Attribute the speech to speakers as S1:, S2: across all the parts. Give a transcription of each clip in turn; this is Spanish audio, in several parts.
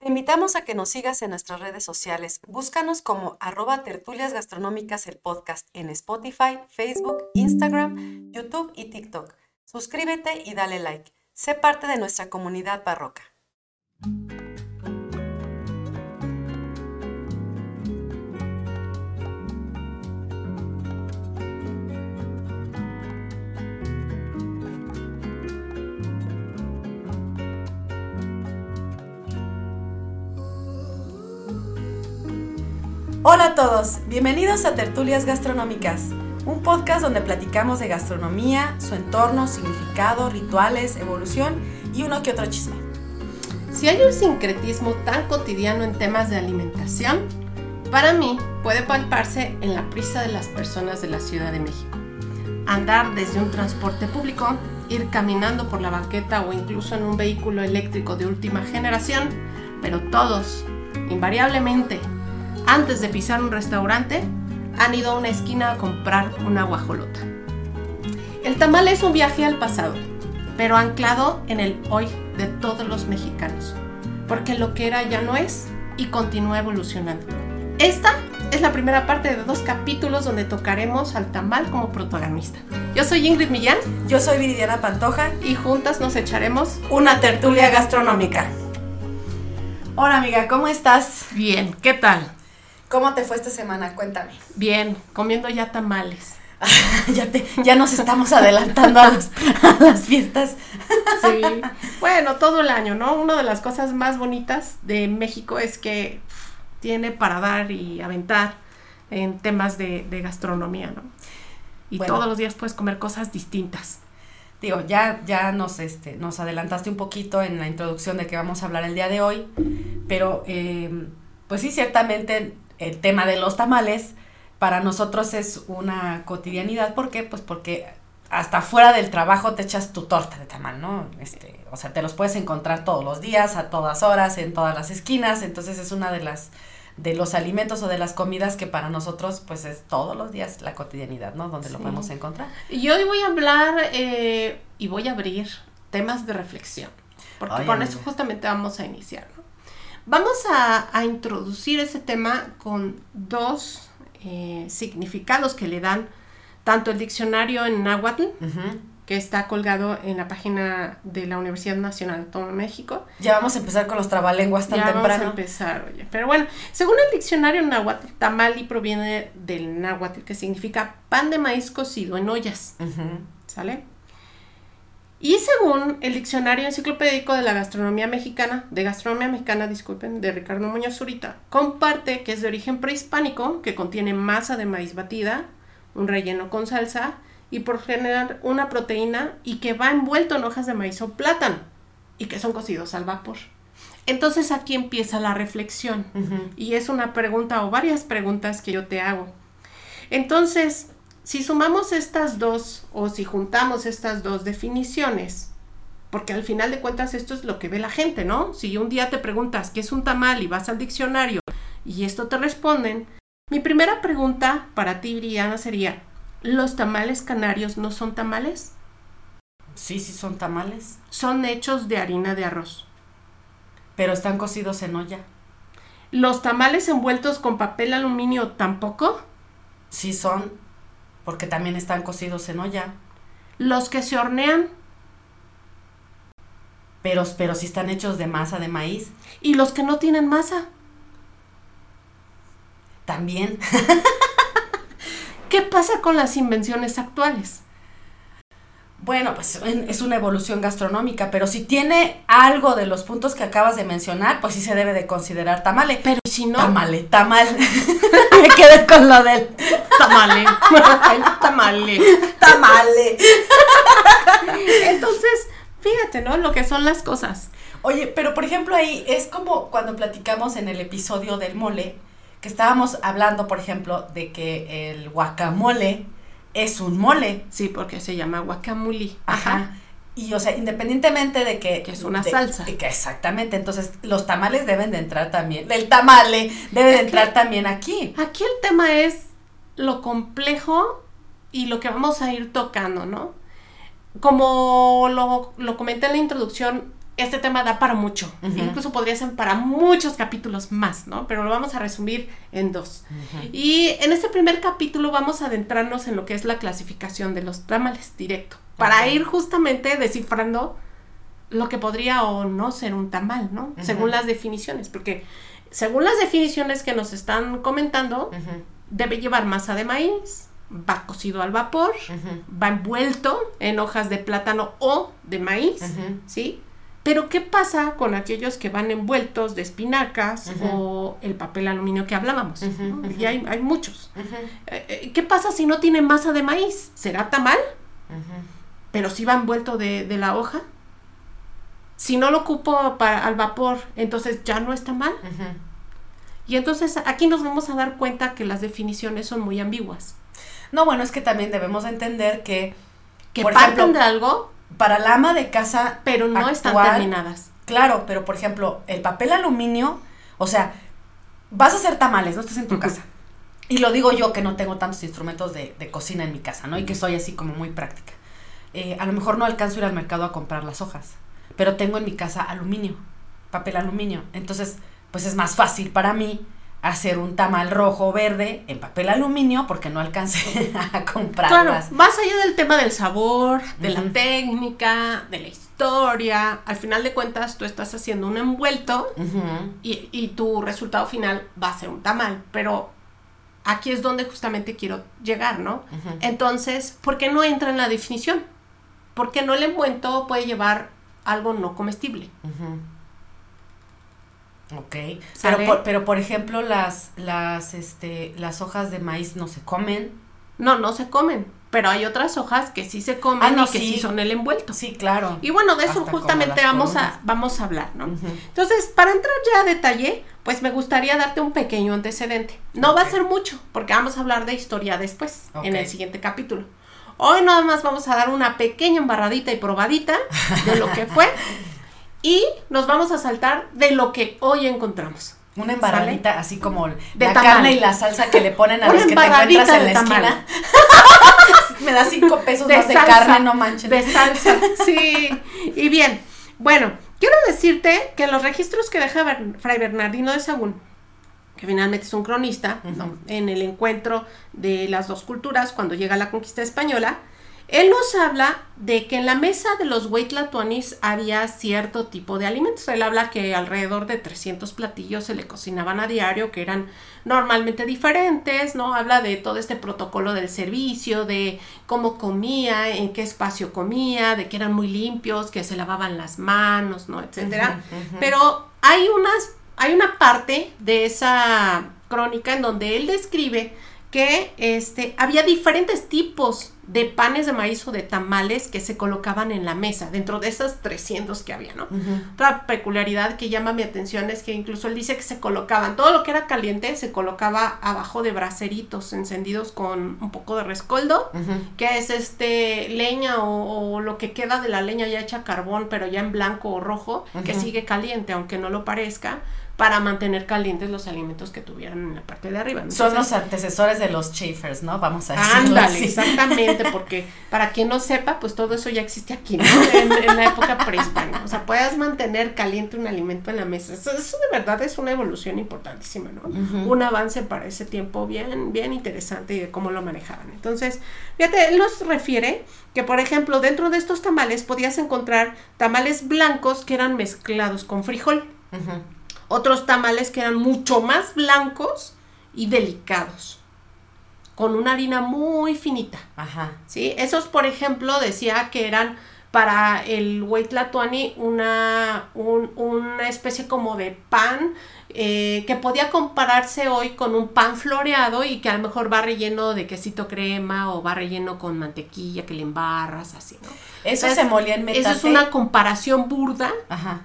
S1: Te invitamos a que nos sigas en nuestras redes sociales. Búscanos como arroba tertulias gastronómicas el podcast en Spotify, Facebook, Instagram, YouTube y TikTok. Suscríbete y dale like. Sé parte de nuestra comunidad barroca. Hola a todos, bienvenidos a Tertulias Gastronómicas, un podcast donde platicamos de gastronomía, su entorno, significado, rituales, evolución y uno que otro chisme.
S2: Si hay un sincretismo tan cotidiano en temas de alimentación, para mí puede palparse en la prisa de las personas de la Ciudad de México. Andar desde un transporte público, ir caminando por la banqueta o incluso en un vehículo eléctrico de última generación, pero todos, invariablemente, antes de pisar un restaurante, han ido a una esquina a comprar una guajolota. El tamal es un viaje al pasado, pero anclado en el hoy de todos los mexicanos, porque lo que era ya no es y continúa evolucionando. Esta es la primera parte de dos capítulos donde tocaremos al tamal como protagonista. Yo soy Ingrid Millán.
S1: Yo soy Viridiana Pantoja.
S2: Y juntas nos echaremos
S1: una tertulia gastronómica. Hola amiga, ¿cómo estás?
S2: Bien, ¿qué tal?
S1: ¿Cómo te fue esta semana? Cuéntame.
S2: Bien, comiendo ya tamales.
S1: ya, te, ya nos estamos adelantando a, las fiestas.
S2: sí. Bueno, todo el año, ¿no? Una de las cosas más bonitas de México es que tiene para dar y aventar en temas de, gastronomía, ¿no? Y todos los días puedes comer cosas distintas.
S1: Digo, ya, ya nos, este, nos adelantaste un poquito en la introducción de que vamos a hablar el día de hoy, pero eh, pues sí, ciertamente el tema de los tamales para nosotros es una cotidianidad. ¿Por qué? Pues porque hasta fuera del trabajo te echas tu torta de tamal, ¿no? Este, o sea, te los puedes encontrar todos los días, a todas horas, en todas las esquinas. Entonces es una de las de los alimentos o de las comidas que para nosotros pues es todos los días la cotidianidad, ¿no? Donde lo podemos encontrar.
S2: Y hoy voy a hablar eh, y voy a abrir temas de reflexión, porque con eso justamente vamos a iniciar, ¿no? Vamos a, introducir ese tema con dos eh, significados que le dan tanto el diccionario en náhuatl, que está colgado en la página de la Universidad Nacional de de México.
S1: Ya vamos a empezar con los trabalenguas tan temprano.
S2: Vamos a empezar, oye. Pero bueno, según el diccionario náhuatl, tamali proviene del náhuatl, que significa pan de maíz cocido en ollas. ¿Sale? Y según el diccionario enciclopédico de la gastronomía mexicana, de gastronomía mexicana, disculpen, de Ricardo Muñoz Zurita, comparte que es de origen prehispánico, que contiene masa de maíz batida, un relleno con salsa y por generar una proteína y que va envuelto en hojas de maíz o plátano y que son cocidos al vapor. Entonces aquí empieza la reflexión y es una pregunta o varias preguntas que yo te hago. Entonces, si sumamos estas dos o si juntamos estas dos definiciones, porque al final de cuentas esto es lo que ve la gente, ¿no? Si un día te preguntas qué es un tamal y vas al diccionario y esto te responden, mi primera pregunta para ti, Briana, sería, ¿los tamales canarios no son tamales?
S1: Sí, sí son tamales.
S2: Son hechos de harina de arroz.
S1: Pero están cocidos en olla.
S2: ¿Los tamales envueltos con papel aluminio tampoco?
S1: Sí son porque también están cocidos en olla.
S2: Los que se hornean.
S1: Pero, pero si están hechos de masa de maíz.
S2: ¿Y los que no tienen masa?
S1: También.
S2: ¿Qué pasa con las invenciones actuales?
S1: Bueno, pues es una evolución gastronómica, pero si tiene algo de los puntos que acabas de mencionar, pues sí se debe de considerar tamale.
S2: Pero si no.
S1: Tamale, tamal. Me quedé con lo del
S2: tamale. tamale.
S1: Tamale.
S2: Entonces, fíjate, ¿no? Lo que son las cosas.
S1: Oye, pero por ejemplo ahí es como cuando platicamos en el episodio del mole, que estábamos hablando, por ejemplo, de que el guacamole es un mole.
S2: Sí, porque se llama guacamole.
S1: Ajá. Y, o sea, independientemente de que...
S2: Que es una salsa.
S1: Que, exactamente. Entonces, los tamales deben de entrar también. El tamale debe de entrar también aquí.
S2: Aquí el tema es lo complejo y lo que vamos a ir tocando, ¿no? Como lo, lo comenté en la introducción, este tema da para mucho. Incluso podría ser para muchos capítulos más, ¿no? Pero lo vamos a resumir en dos. Y en este primer capítulo vamos a adentrarnos en lo que es la clasificación de los tamales directo. Para ir justamente descifrando lo que podría o no ser un tamal, ¿no? Según las definiciones. Porque según las definiciones que nos están comentando, debe llevar masa de maíz, va cocido al vapor, va envuelto en hojas de plátano o de maíz, ¿sí? Pero ¿qué pasa con aquellos que van envueltos de espinacas o el papel aluminio que hablábamos? Y hay, muchos. Eh, eh, ¿Qué pasa si no tiene masa de maíz? ¿Será tamal? Pero si va envuelto de, la hoja. Si no lo ocupo para, al vapor, entonces ya no está mal. Y entonces aquí nos vamos a dar cuenta que las definiciones son muy ambiguas.
S1: No, bueno, es que también debemos entender que...
S2: Que parten de algo
S1: para la ama de casa.
S2: Pero no están terminadas.
S1: Claro, pero por ejemplo, el papel aluminio, o sea, vas a hacer tamales, no estás en tu casa. Y lo digo yo que no tengo tantos instrumentos de, cocina en mi casa, ¿no? Y que soy así como muy práctica. Eh, a lo mejor no alcanzo a ir al mercado a comprar las hojas, pero tengo en mi casa aluminio, papel aluminio. Entonces, pues es más fácil para mí hacer un tamal rojo o verde en papel aluminio porque no alcancé a comprarlas.
S2: Claro, más allá del tema del sabor, de la técnica, de la historia, al final de cuentas tú estás haciendo un envuelto y, y, tu resultado final va a ser un tamal, pero aquí es donde justamente quiero llegar, ¿no? Entonces, ¿por qué no entra en la definición? Porque no el envuelto puede llevar algo no comestible.
S1: Ok, pero por, pero por ejemplo las, las, este, las hojas de maíz no se comen.
S2: No, no se comen, pero hay otras hojas que sí se comen ah, y que sí. son el envuelto.
S1: Sí, claro.
S2: Y bueno, de eso justamente vamos a, vamos a hablar, ¿no? Entonces, para entrar ya a detalle, pues me gustaría darte un pequeño antecedente. No va a ser mucho, porque vamos a hablar de historia después, en el siguiente capítulo. Hoy nada más vamos a dar una pequeña embarradita y probadita de lo que fue y nos vamos a saltar de lo que hoy encontramos.
S1: Una embarradita así como de la carne y la salsa que le ponen a los que te encuentras en la esquina. Me da cinco pesos de más de carne, no manches.
S2: De salsa, sí. Y bien, bueno, quiero decirte que los registros que deja Fray Bernardino de Sagún, que finalmente es un cronista, en el encuentro de las dos culturas cuando llega la conquista española, él nos habla de que en la mesa de los Huaytlatoanis había cierto tipo de alimentos. Él habla que alrededor de 300 platillos se le cocinaban a diario, que eran normalmente diferentes, ¿no? Habla de todo este protocolo del servicio, de cómo comía, en qué espacio comía, de que eran muy limpios, que se lavaban las manos, ¿no? Etcétera. Pero hay unas, hay una parte de esa crónica en donde él describe que este, había diferentes tipos de panes de maíz o de tamales que se colocaban en la mesa, dentro de esas 300 que había, ¿no? Otra peculiaridad que llama mi atención es que incluso él dice que se colocaban, todo lo que era caliente se colocaba abajo de braseritos encendidos con un poco de rescoldo, que es este leña o, lo que queda de la leña ya hecha carbón, pero ya en blanco o rojo, que sigue caliente, aunque no lo parezca para mantener calientes los alimentos que tuvieran en la parte de arriba.
S1: Son los antecesores de los chafers, ¿no? Vamos a decirlo
S2: Ándale, exactamente, porque para quien no sepa, pues todo eso ya existe aquí, ¿no? En, la época prehispánica. O sea, puedas mantener caliente un alimento en la mesa. Eso, de verdad es una evolución importantísima, ¿no? Un avance para ese tiempo bien, bien interesante de cómo lo manejaban. Entonces, fíjate, él nos refiere que, por ejemplo, dentro de estos tamales podías encontrar tamales blancos que eran mezclados con frijol otros tamales que eran mucho más blancos y delicados, con una harina muy finita. Ajá. ¿Sí? Esos, por ejemplo, decía que eran para el Huaytlatuani una, una especie como de pan eh, que podía compararse hoy con un pan floreado y que a lo mejor va relleno de quesito crema o va relleno con mantequilla que le embarras, así, ¿no?
S1: Eso se molía en
S2: metate. Eso es una comparación burda. Ajá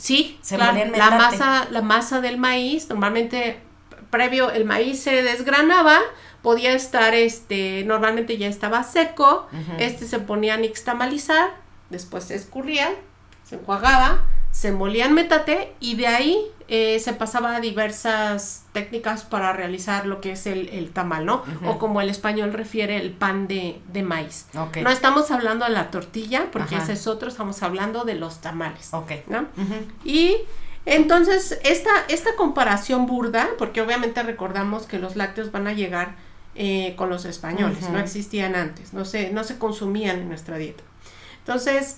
S2: Sí, se la masa, la masa del maíz, normalmente previo el maíz se desgranaba, podía estar, este, normalmente ya estaba seco, este se ponía a nixtamalizar, después se escurría, se enjuagaba, se molían metate y de ahí eh, se pasaba a diversas técnicas para realizar lo que es el, tamal, ¿no? O como el español refiere, el pan de, maíz. No estamos hablando de la tortilla, porque ese es otro, estamos hablando de los tamales. ¿no? Y entonces, esta, esta comparación burda, porque obviamente recordamos que los lácteos van a llegar eh, con los españoles, no existían antes, no se, no se consumían en nuestra dieta. Entonces,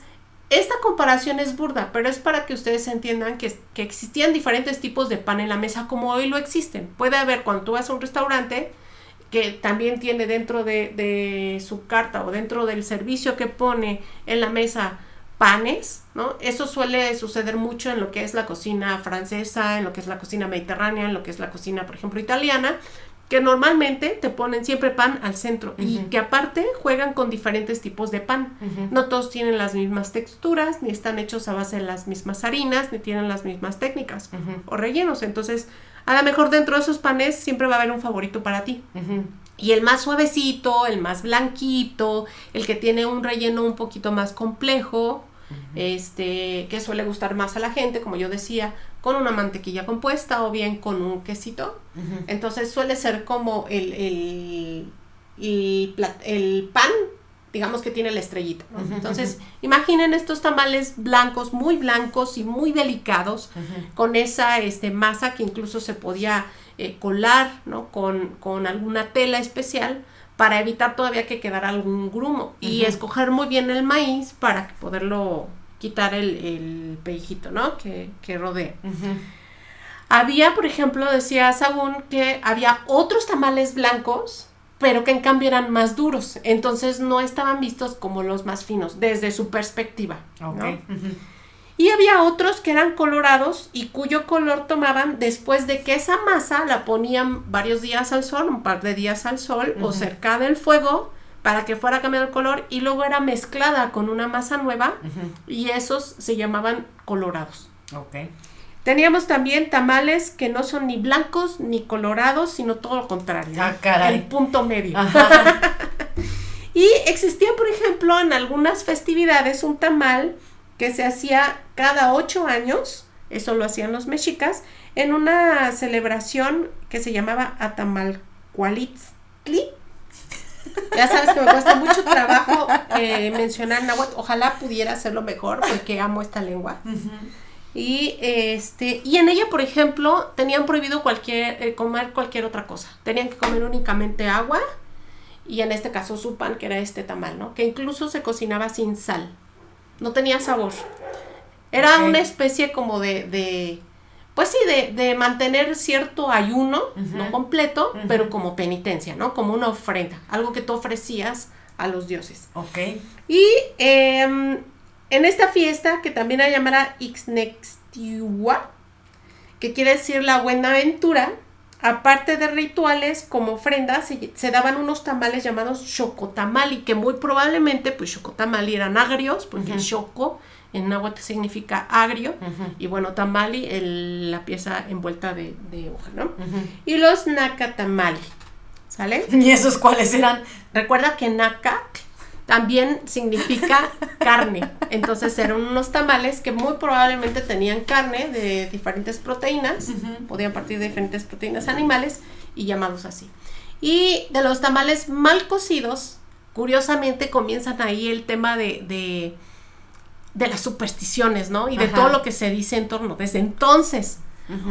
S2: esta comparación es burda, pero es para que ustedes entiendan que, existían diferentes tipos de pan en la mesa como hoy lo existen. Puede haber cuando tú vas a un restaurante que también tiene dentro de, de su carta o dentro del servicio que pone en la mesa panes, ¿no? Eso suele suceder mucho en lo que es la cocina francesa, en lo que es la cocina mediterránea, en lo que es la cocina, por ejemplo, italiana, que normalmente te ponen siempre pan al centro y que aparte juegan con diferentes tipos de pan. No todos tienen las mismas texturas, ni están hechos a base de las mismas harinas, ni tienen las mismas técnicas o rellenos. Entonces, a lo mejor dentro de esos panes siempre va a haber un favorito para ti. Y el más suavecito, el más blanquito, el que tiene un relleno un poquito más complejo, este, que suele gustar más a la gente, como yo decía, con una mantequilla compuesta o bien con un quesito. Entonces suele ser como el, el, el, pan, digamos que tiene la estrellita. Entonces, imaginen estos tamales blancos, muy blancos y muy delicados, con esa este, masa que incluso se podía eh, colar ¿no? con, con alguna tela especial para evitar todavía que quedara algún grumo y escoger muy bien el maíz para poderlo quitar el, el pellejito, ¿no? Que, que rodea. Había, por ejemplo, decía Sagún que había otros tamales blancos, pero que en cambio eran más duros, entonces no estaban vistos como los más finos desde su perspectiva. Y había otros que eran colorados y cuyo color tomaban después de que esa masa la ponían varios días al sol, un par de días al sol o cerca del fuego para que fuera cambiando el color y luego era mezclada con una masa nueva y esos se llamaban colorados. Teníamos también tamales que no son ni blancos ni colorados, sino todo lo contrario.
S1: Ah,
S2: el punto medio. y existía, por ejemplo, en algunas festividades un tamal que se hacía cada ocho años, eso lo hacían los mexicas, en una celebración que se llamaba Atamalcualitzli. Ya sabes que me cuesta mucho trabajo eh, mencionar náhuatl. Ojalá pudiera hacerlo mejor porque amo esta lengua. Y este, y en ella, por ejemplo, tenían prohibido cualquier, eh, comer cualquier otra cosa. Tenían que comer únicamente agua y en este caso su pan, que era este tamal, ¿no? Que incluso se cocinaba sin sal no tenía sabor. Era una especie como de, de pues sí, de, de, mantener cierto ayuno, no completo, pero como penitencia, ¿no? Como una ofrenda, algo que tú ofrecías a los dioses.
S1: Ok.
S2: Y em, en esta fiesta, que también la llamará Ixnextiwa, que quiere decir la buena aventura, aparte de rituales como ofrendas, se, daban unos tamales llamados chocotamali, que muy probablemente, pues chocotamali eran agrios, porque choco en náhuatl significa agrio, y bueno, tamali, la pieza envuelta de, hoja, ¿no? Y los nakatamali, ¿sale?
S1: ¿Y esos cuáles eran?
S2: Recuerda que naka también significa carne. Entonces eran unos tamales que muy probablemente tenían carne de diferentes proteínas, podían partir de diferentes proteínas animales y llamados así. Y de los tamales mal cocidos, curiosamente comienzan ahí el tema de, de, de las supersticiones, ¿no? Y de todo lo que se dice en torno. Desde entonces,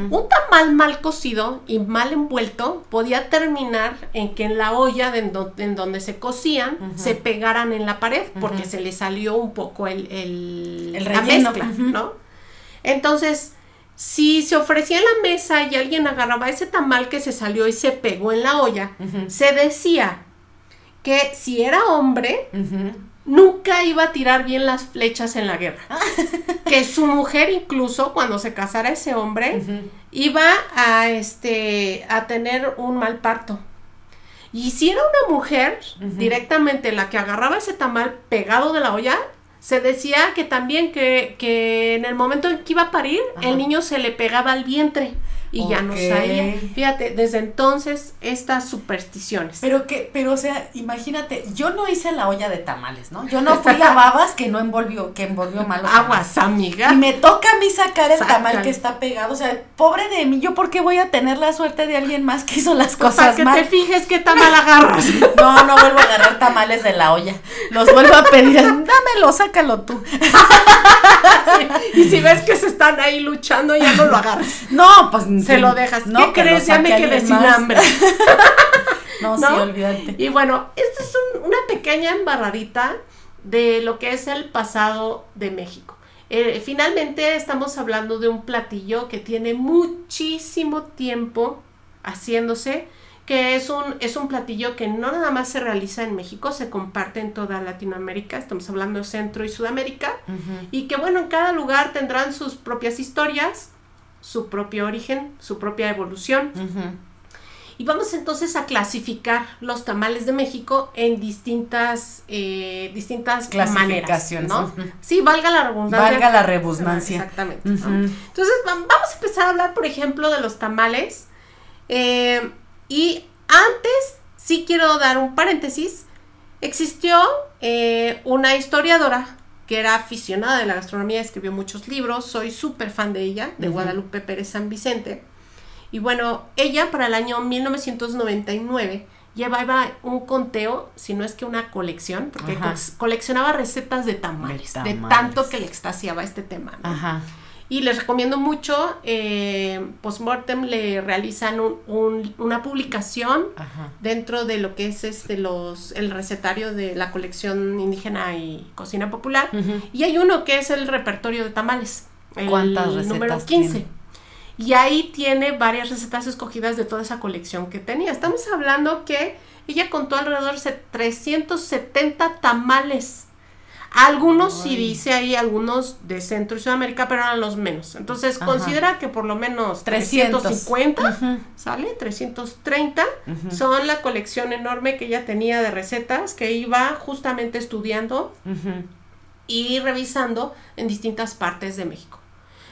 S2: un tamal mal cocido y mal envuelto podía terminar en que en la olla en donde se cocían se pegaran en la pared porque se le salió un poco el, el, la mezcla, ¿no? Entonces, si se ofrecía en la mesa y alguien agarraba ese tamal que se salió y se pegó en la olla, se decía que si era hombre, nunca iba a tirar bien las flechas en la guerra. que su mujer incluso cuando se casara ese hombre iba a este a tener un mal parto. Y si era una mujer directamente la que agarraba ese tamal pegado de la olla, se decía que también que, que en el momento en que iba a parir, el niño se le pegaba al vientre. Y ya no sabía. Fíjate, desde entonces estas supersticiones.
S1: Pero que, pero o sea, imagínate, yo no hice la olla de tamales, ¿no? Yo no fui la babas que no envolvió, que envolvió mal.
S2: Aguas, amiga.
S1: Y me toca a mí sacar el tamal que está pegado, o sea, pobre de mí, yo por qué voy a tener la suerte de alguien más que hizo las cosas Para
S2: que te fijes qué tamal agarras.
S1: no, no vuelvo a agarrar tamales de la olla. Los vuelvo a pedir, dámelo, sácalo tú.
S2: Y si ves que se están ahí luchando, ya no lo agarras.
S1: No, pues
S2: se lo dejas. No, ¿Qué crees? Ya me quedé sin hambre.
S1: no, sí, olvídate.
S2: Y bueno, esta es una pequeña embarradita de lo que es el pasado de México. Eh, finalmente estamos hablando de un platillo que tiene muchísimo tiempo haciéndose, que es un, es un platillo que no nada más se realiza en México, se comparte en toda Latinoamérica, estamos hablando de Centro y Sudamérica, y que bueno, en cada lugar tendrán sus propias historias, su propio origen, su propia evolución. Y vamos entonces a clasificar los tamales de México en distintas, eh, distintas clasificaciones. ¿no? Sí, valga la redundancia.
S1: Valga la redundancia.
S2: exactamente. Entonces, vamos a empezar a hablar, por ejemplo, de los tamales. Eh, y antes, sí quiero dar un paréntesis. Existió eh, una historiadora que era aficionada de la gastronomía, escribió muchos libros, soy súper fan de ella, de Guadalupe Pérez San Vicente. Y bueno, ella para el año 1999 llevaba un conteo, si no es que una colección, porque coleccionaba recetas de tamales, de tanto que le extasiaba este tema. Ajá. Y les recomiendo mucho, eh, Postmortem le realizan una publicación dentro de lo que es este los el recetario de la colección indígena y cocina popular. Y hay uno que es el repertorio de tamales. El
S1: ¿Cuántas número 15.
S2: Y ahí tiene varias recetas escogidas de toda esa colección que tenía. Estamos hablando que ella contó alrededor de 370 tamales algunos sí dice ahí, algunos de Centro y Sudamérica, pero eran los menos. Entonces considera que por lo menos 350, ¿sale? 330 son la colección enorme que ella tenía de recetas que iba justamente estudiando y revisando en distintas partes de México.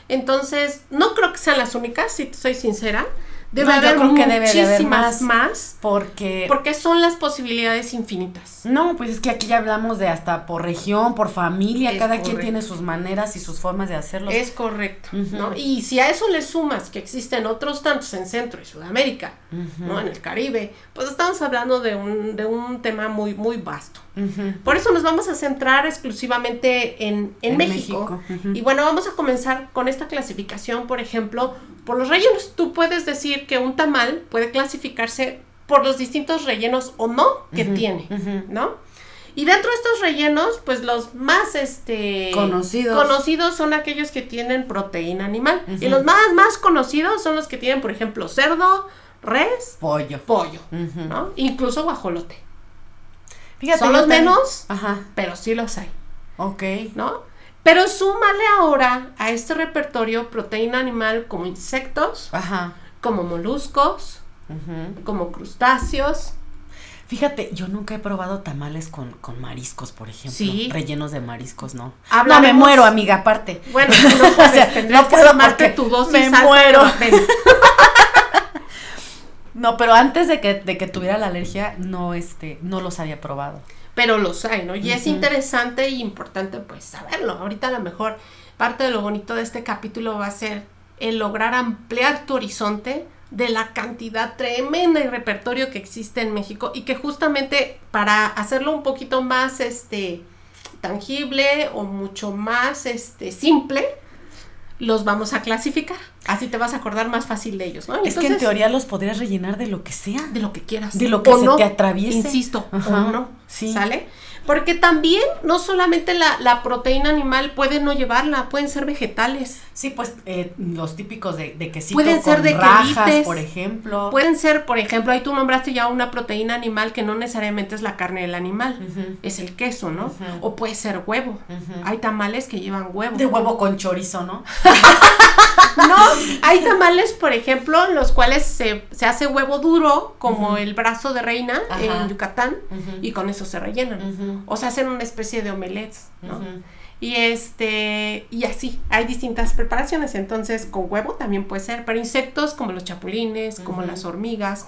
S2: Entonces, no creo que sean las únicas, si soy sincera. Debe haber yo creo que debe haber más, más,
S1: porque
S2: porque son las posibilidades infinitas.
S1: No, pues es que aquí ya hablamos de hasta por región, por familia, cada quien tiene sus maneras y sus formas de hacerlo.
S2: Es correcto, ¿no? Y si a eso le sumas que existen otros tantos en Centro y Sudamérica, ¿no? En el Caribe, pues estamos hablando de un de un tema muy muy vasto. Por eso nos vamos a centrar exclusivamente en, en, México. Y bueno, vamos a comenzar con esta clasificación, por ejemplo, por los rellenos. Tú puedes decir que un tamal puede clasificarse por los distintos rellenos o no que tiene, ¿no? Y dentro de estos rellenos, pues los más este
S1: conocidos.
S2: conocidos son aquellos que tienen proteína animal. Y los más, más conocidos son los que tienen, por ejemplo, cerdo, res,
S1: pollo,
S2: pollo, ¿no? Incluso guajolote. Fíjate, Son los menos, pero sí los hay.
S1: Ok.
S2: ¿No? Pero súmale ahora a este repertorio proteína animal como insectos, como moluscos, como crustáceos.
S1: Fíjate, yo nunca he probado tamales con, mariscos, por ejemplo.
S2: Sí.
S1: Rellenos de mariscos, no. No, me muero, amiga, aparte.
S2: Bueno, no puedes, no puedo tomarte tu dosis.
S1: Me muero. No, pero antes de que, de que tuviera la alergia, no, este, no los había probado.
S2: Pero los hay, ¿no? Y es interesante e importante, pues, saberlo. Ahorita a lo mejor parte de lo bonito de este capítulo va a ser el lograr ampliar tu horizonte de la cantidad tremenda y repertorio que existe en México y que justamente para hacerlo un poquito más este tangible o mucho más este simple los vamos a clasificar. Así te vas a acordar más fácil de ellos, ¿no?
S1: es que en teoría los podrías rellenar de lo que sea.
S2: De lo que quieras.
S1: De lo que se te atraviese.
S2: Insisto, o no. Sí. ¿Sale? Porque también no solamente la, proteína animal puede no llevarla, pueden ser vegetales.
S1: Sí, pues eh, los típicos de, de quesito
S2: pueden ser de rajas,
S1: por ejemplo.
S2: Pueden ser, por ejemplo, ahí tú nombraste ya una proteína animal que no necesariamente es la carne del animal, es el queso, ¿no? O puede ser huevo. Hay tamales que llevan huevo.
S1: De huevo con chorizo, ¿no?
S2: no, hay tamales, por ejemplo, en los cuales se, hace huevo duro, como el brazo de reina en Yucatán, y con eso se rellenan. O se hacen una especie de omelets, ¿no? Y este, y así, hay distintas preparaciones. Entonces, con huevo también puede ser, pero insectos como los chapulines, como las hormigas,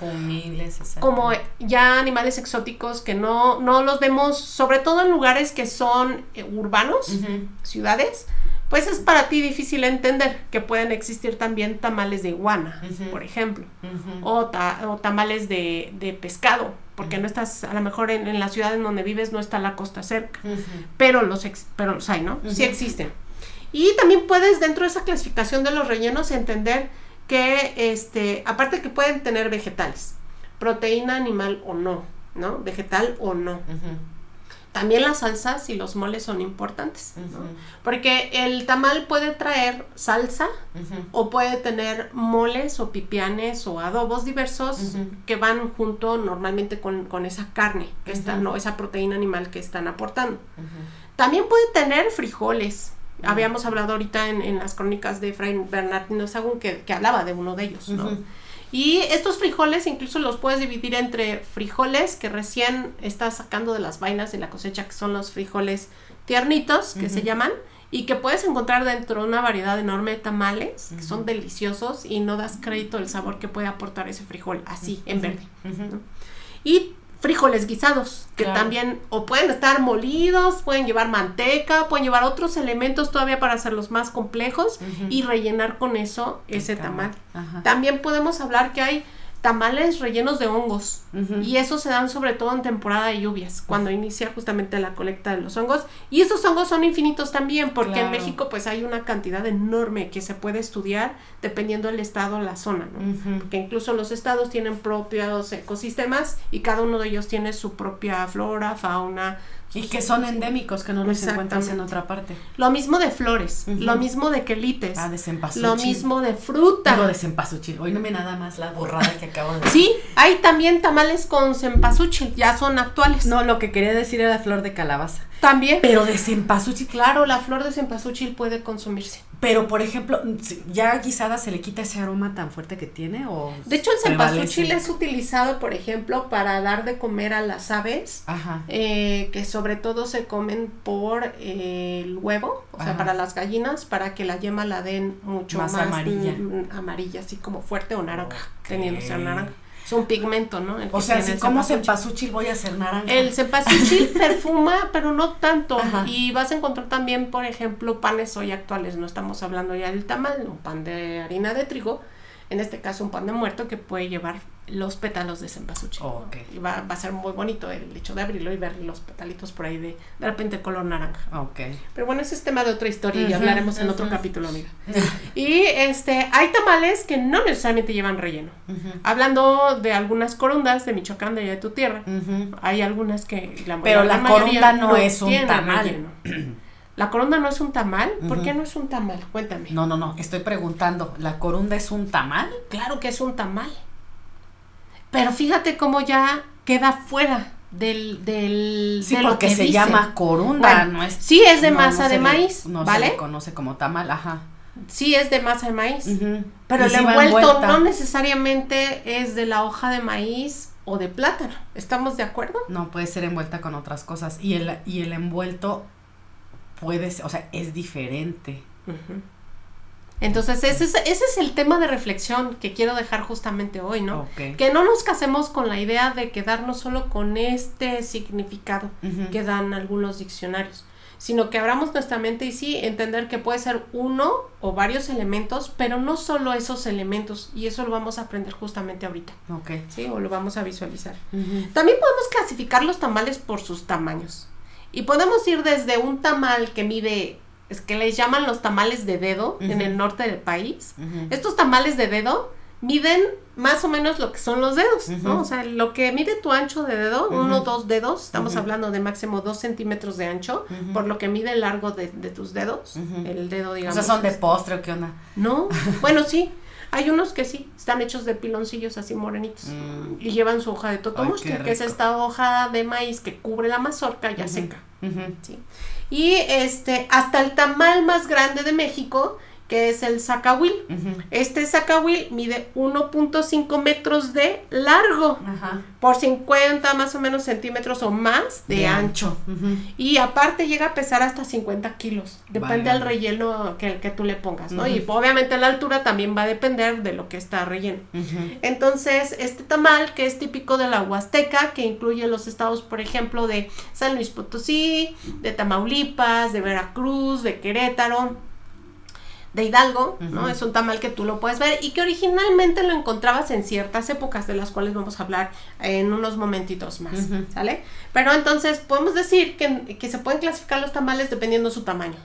S1: Como
S2: ya animales exóticos que no, no los vemos, sobre todo en lugares que son eh, urbanos, ciudades, pues es para ti difícil entender que pueden existir también tamales de iguana, por ejemplo, o, ta- o tamales de, de pescado, porque no estás, a lo mejor en, en la ciudad en donde vives no está la costa cerca, pero los, ex- pero los hay, ¿no? Sí existen. Y también puedes dentro de esa clasificación de los rellenos entender que, este, aparte que pueden tener vegetales, proteína animal o no, ¿no? Vegetal o no. También las salsas y los moles son importantes. Porque el tamal puede traer salsa o puede tener moles o pipianes o adobos diversos que van junto normalmente con, con esa carne que está,
S1: Ujú.
S2: no esa proteína animal que están aportando. También puede tener frijoles. Habíamos hablado ahorita en, en las crónicas de Fray Bernardino Sagún que, que hablaba de uno de ellos, ¿no? Y estos frijoles incluso los puedes dividir entre frijoles que recién estás sacando de las vainas de la cosecha, que son los frijoles tiernitos, que se llaman, y que puedes encontrar dentro de una variedad enorme de tamales, que son deliciosos y no das crédito del sabor que puede aportar ese frijol así, en verde. Y frijoles guisados, que
S1: Claro.
S2: también o pueden estar molidos, pueden llevar manteca, pueden llevar otros elementos todavía para hacerlos más complejos y rellenar con eso ese tamal. También podemos hablar que hay tamales rellenos de hongos y esos se dan sobre todo en temporada de lluvias, cuando inicia justamente la colecta de los hongos. Y esos hongos son infinitos también, porque en. México pues hay una cantidad enorme que se puede estudiar dependiendo del estado o la zona, ¿no? Porque incluso los estados tienen propios ecosistemas y cada uno de ellos tiene su propia flora, fauna.
S1: Y que son endémicos, que no los encuentras en otra parte.
S2: Lo mismo de flores, lo mismo de quelites,
S1: Ah, de
S2: lo mismo de fruta.
S1: Digo, de cempasúchil. Hoy no me nada más la borrada que acabo de
S2: Sí, hay también tamales con cempasúchil, ya son actuales.
S1: No, lo que quería decir era flor de calabaza.
S2: También.
S1: Pero de cempasúchil,
S2: Claro, la flor de cempasúchil puede consumirse.
S1: Pero, por ejemplo, ya guisada se le quita ese aroma tan fuerte que tiene o
S2: De hecho, el
S1: prevalece?
S2: cempasúchil es utilizado, por ejemplo, para dar de comer a las aves,
S1: Ajá.
S2: eh, que sobre todo se comen por eh, el huevo, o sea, para las gallinas, para que la yema la den mucho
S1: Más
S2: más,
S1: amarilla.
S2: mm, amarilla, así como fuerte o naranja,
S1: Ok.
S2: teniendo que ser naranja. Es un pigmento, ¿no? El
S1: O sea, si como
S2: cempasúchil.
S1: cempasúchil voy a hacer naranja.
S2: El cempasúchil perfuma, pero no tanto.
S1: Ajá.
S2: Y vas a encontrar también, por ejemplo, panes hoy actuales. No estamos hablando ya del tamal, un pan de harina de trigo. En este caso, un pan de muerto que puede llevar los pétalos de cempasúchil.
S1: Ok.
S2: Y va, va a ser muy bonito el hecho de abrirlo y ver los petalitos por ahí de, de repente color naranja. Pero bueno, ese es tema de otra historia y hablaremos en otro capítulo, amiga. Y este, hay tamales que no necesariamente llevan relleno. Hablando de algunas corundas de Michoacán, de allá de tu tierra, hay algunas que la
S1: Pero la corunda no es un tamal.
S2: relleno. La corunda no es un tamal. ¿Por qué no es un tamal? Cuéntame.
S1: No, no, no, estoy preguntando, ¿la corunda es un tamal?
S2: Claro que es un tamal. Pero fíjate cómo ya queda fuera del, del
S1: Sí,
S2: de lo
S1: porque
S2: que
S1: se
S2: dice.
S1: llama corunda,
S2: Bueno,
S1: no es...
S2: sí es de
S1: no,
S2: masa
S1: no
S2: de
S1: se le-
S2: maíz,
S1: no se
S2: ¿vale?
S1: le conoce como tamal, ajá.
S2: Sí es de masa de maíz. Pero el envuelto no necesariamente es de la hoja de maíz o de plátano. ¿Estamos de acuerdo?
S1: No, puede ser envuelta con otras cosas. Y el, y el envuelto puede ser, o sea, es diferente.
S2: Ujú. Entonces, ese es, ese es el tema de reflexión que quiero dejar justamente hoy, ¿no? Que no nos casemos con la idea de quedarnos solo con este significado que dan algunos diccionarios, sino que abramos nuestra mente y sí entender que puede ser uno o varios elementos, pero no solo esos elementos, y eso lo vamos a aprender justamente ahorita,
S1: Ok.
S2: ¿sí? O lo vamos a visualizar. También podemos clasificar los tamales por sus tamaños. Y podemos ir desde un tamal que mide, es que les llaman los tamales de dedo en el norte del país. Estos tamales de dedo miden más o menos lo que son los dedos, ¿no? O sea, lo que mide tu ancho de dedo, uno o dos dedos, estamos hablando de máximo dos centímetros de ancho, por lo que mide el largo de, de tus dedos, el dedo,
S1: O
S2: digamos.
S1: sea, son de postre o qué onda.
S2: No, bueno, sí. Hay unos que sí, están hechos de piloncillos así morenitos.
S1: Mm.
S2: Y llevan su hoja de
S1: qué
S2: que es esta hoja de maíz que cubre la mazorca ya seca. ¿sí? Y este, hasta el tamal más grande de México, que es el zacahuil. Este zacahuil mide 1.5 metros de largo por 50 más o menos centímetros o más de, ancho. Y aparte llega a pesar hasta 50 kilos. Depende del relleno que, que tú le pongas, ¿no? Y obviamente la altura también va a depender de lo que está relleno. Entonces, este tamal que es típico de la Huasteca, que incluye los estados, por ejemplo, de San Luis Potosí, de Tamaulipas, de Veracruz, de Querétaro de Hidalgo, ¿no? Es un tamal que tú lo puedes ver y que originalmente lo encontrabas en ciertas épocas de las cuales vamos a hablar en unos momentitos más, ¿sale? Pero entonces podemos decir que, que, se pueden clasificar los tamales dependiendo su tamaño.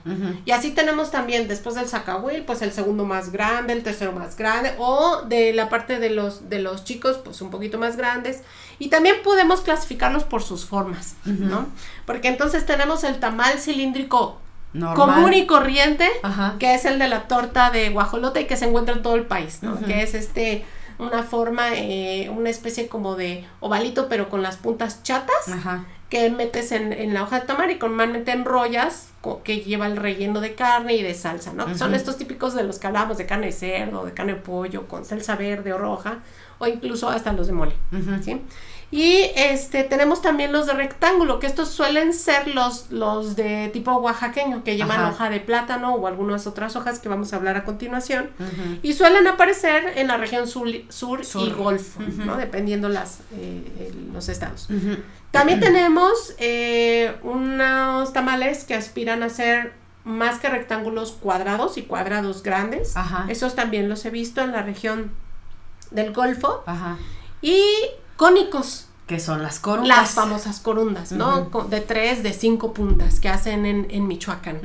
S2: Y así tenemos también después del zacahuil, pues el segundo más grande, el tercero más grande o de la parte de los de los chicos, pues un poquito más grandes. Y también podemos clasificarlos por sus formas, ¿no? Porque entonces tenemos el tamal cilíndrico común y corriente, que es el de la torta de guajolote y que se encuentra en todo el país, ¿no? Que es este una forma, eh, una especie como de ovalito, pero con las puntas chatas, que metes en, la hoja de tamar y normalmente enrollas, que lleva el relleno de carne y de salsa, ¿no? Son estos típicos de los que hablamos, de carne de cerdo, de carne de pollo, con salsa verde o roja, o incluso hasta los de mole, ¿sí? Y este tenemos también los de rectángulo, que estos suelen ser los, los de tipo oaxaqueño, que llevan hoja de plátano o algunas otras hojas que vamos a hablar a continuación. Y suelen aparecer en la región sur, sur, y Golfo, ¿no? Dependiendo las, eh, los estados. También tenemos eh, unos tamales que aspiran a ser más que rectángulos cuadrados y cuadrados grandes. Esos también los he visto en la región del Golfo. Y cónicos.
S1: Que son las corundas.
S2: Las famosas corundas, ¿no? De tres, de cinco puntas que hacen en, en Michoacán.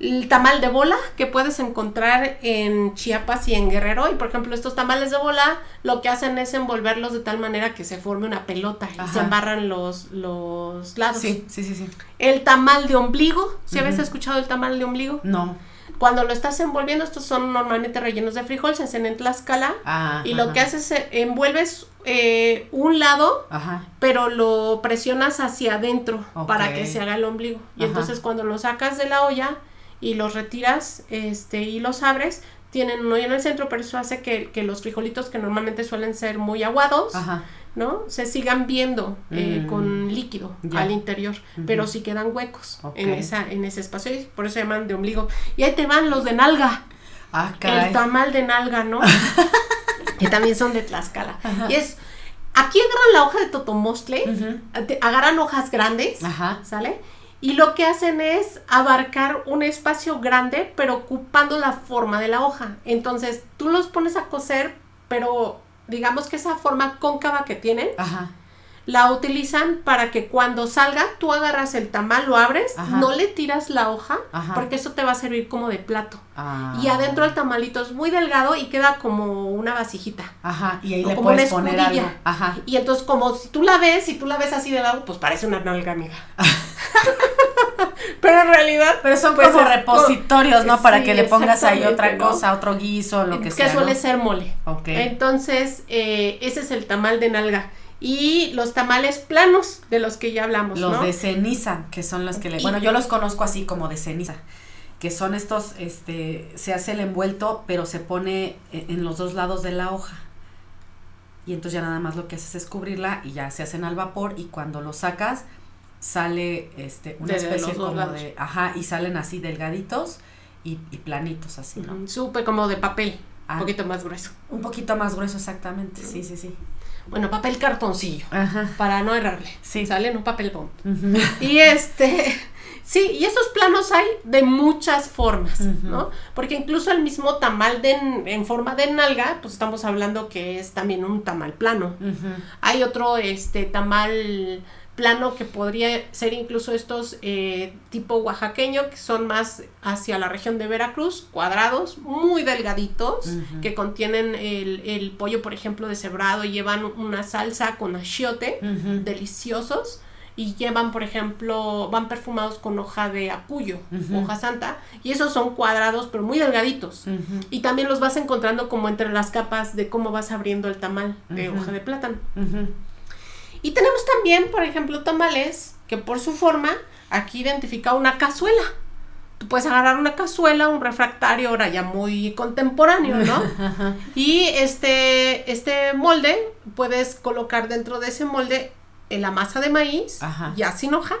S2: El tamal de bola que puedes encontrar en Chiapas y en Guerrero. Y por ejemplo, estos tamales de bola lo que hacen es envolverlos de tal manera que se forme una pelota y se embarran los, los lados.
S1: Sí, sí, sí, sí.
S2: El tamal de ombligo. ¿Si habéis escuchado el tamal de ombligo?
S1: No.
S2: Cuando lo estás envolviendo, estos son normalmente rellenos de frijol, se hacen en Tlaxcala. Ah, y lo que haces es envuelves eh, un lado, pero lo presionas hacia adentro para que se haga el ombligo. Y entonces cuando lo sacas de la olla y los retiras este, y los abres, tienen un hoyo en el centro, pero eso hace que, que los frijolitos que normalmente suelen ser muy aguados, ¿no? Se sigan viendo eh, mm. con líquido al interior, pero sí quedan huecos en, esa, en ese espacio y por eso se llaman de ombligo. Y ahí te van los de nalga.
S1: Ah,
S2: el tamal de nalga, ¿no? que también son de Tlaxcala. Y es, aquí agarran la hoja de totomostle, agarran hojas grandes, ¿sale? Y lo que hacen es abarcar un espacio grande, pero ocupando la forma de la hoja. Entonces, tú los pones a coser, pero digamos que esa forma cóncava que tienen, la utilizan para que cuando salga tú agarras el tamal, lo abres, no le tiras la hoja, porque eso te va a servir como de plato. Ah. Y adentro el tamalito es muy delgado y queda como una vasijita.
S1: Ajá, y ahí le puedes poner algo.
S2: Ajá. Y entonces como si tú la ves, si tú la ves así de lado, pues parece una nalga, amiga. Pero en realidad.
S1: Pero son pues como repositorios, ¿no? Para que le pongas ahí otra cosa, otro guiso, lo que, sea.
S2: Que suele ser mole. Ok. Entonces, eh, ese es el tamal de nalga y los tamales planos de los que ya hablamos.
S1: Los de ceniza, que son los que le... Bueno, yo los conozco así como de ceniza, que son estos, este, se hace el envuelto, pero se pone e, en los dos lados de la hoja. Y entonces ya nada más lo que haces es cubrirla y ya se hacen al vapor y cuando lo sacas sale este una especie como de ajá y salen así delgaditos y, planitos así, ¿no?
S2: Súper como de papel, un ah. poquito más grueso.
S1: Un poquito más grueso exactamente, sí, sí, sí
S2: bueno, papel cartoncillo, para no errarle. Sí. ¿Sale? No papel bond. Y este, sí, y esos planos hay de muchas formas, ¿no? Porque incluso el mismo tamal de, en forma de nalga, pues estamos hablando que es también un tamal plano. Hay otro, este, tamal plano que podría ser incluso estos eh, tipo oaxaqueño que son más hacia la región de Veracruz, cuadrados, muy delgaditos, que contienen el, pollo, por ejemplo, deshebrado, llevan una salsa con achiote, deliciosos, y llevan, por ejemplo, van perfumados con hoja de acuyo, hoja santa, y esos son cuadrados, pero muy delgaditos. Y también los vas encontrando como entre las capas de cómo vas abriendo el tamal de hoja de plátano. Y tenemos también, por ejemplo, tamales que por su forma aquí identifica una cazuela. tú puedes agarrar una cazuela, un refractario ahora ya muy contemporáneo, ¿no? y este, este molde, puedes colocar dentro de ese molde la masa de maíz, ya sin hoja,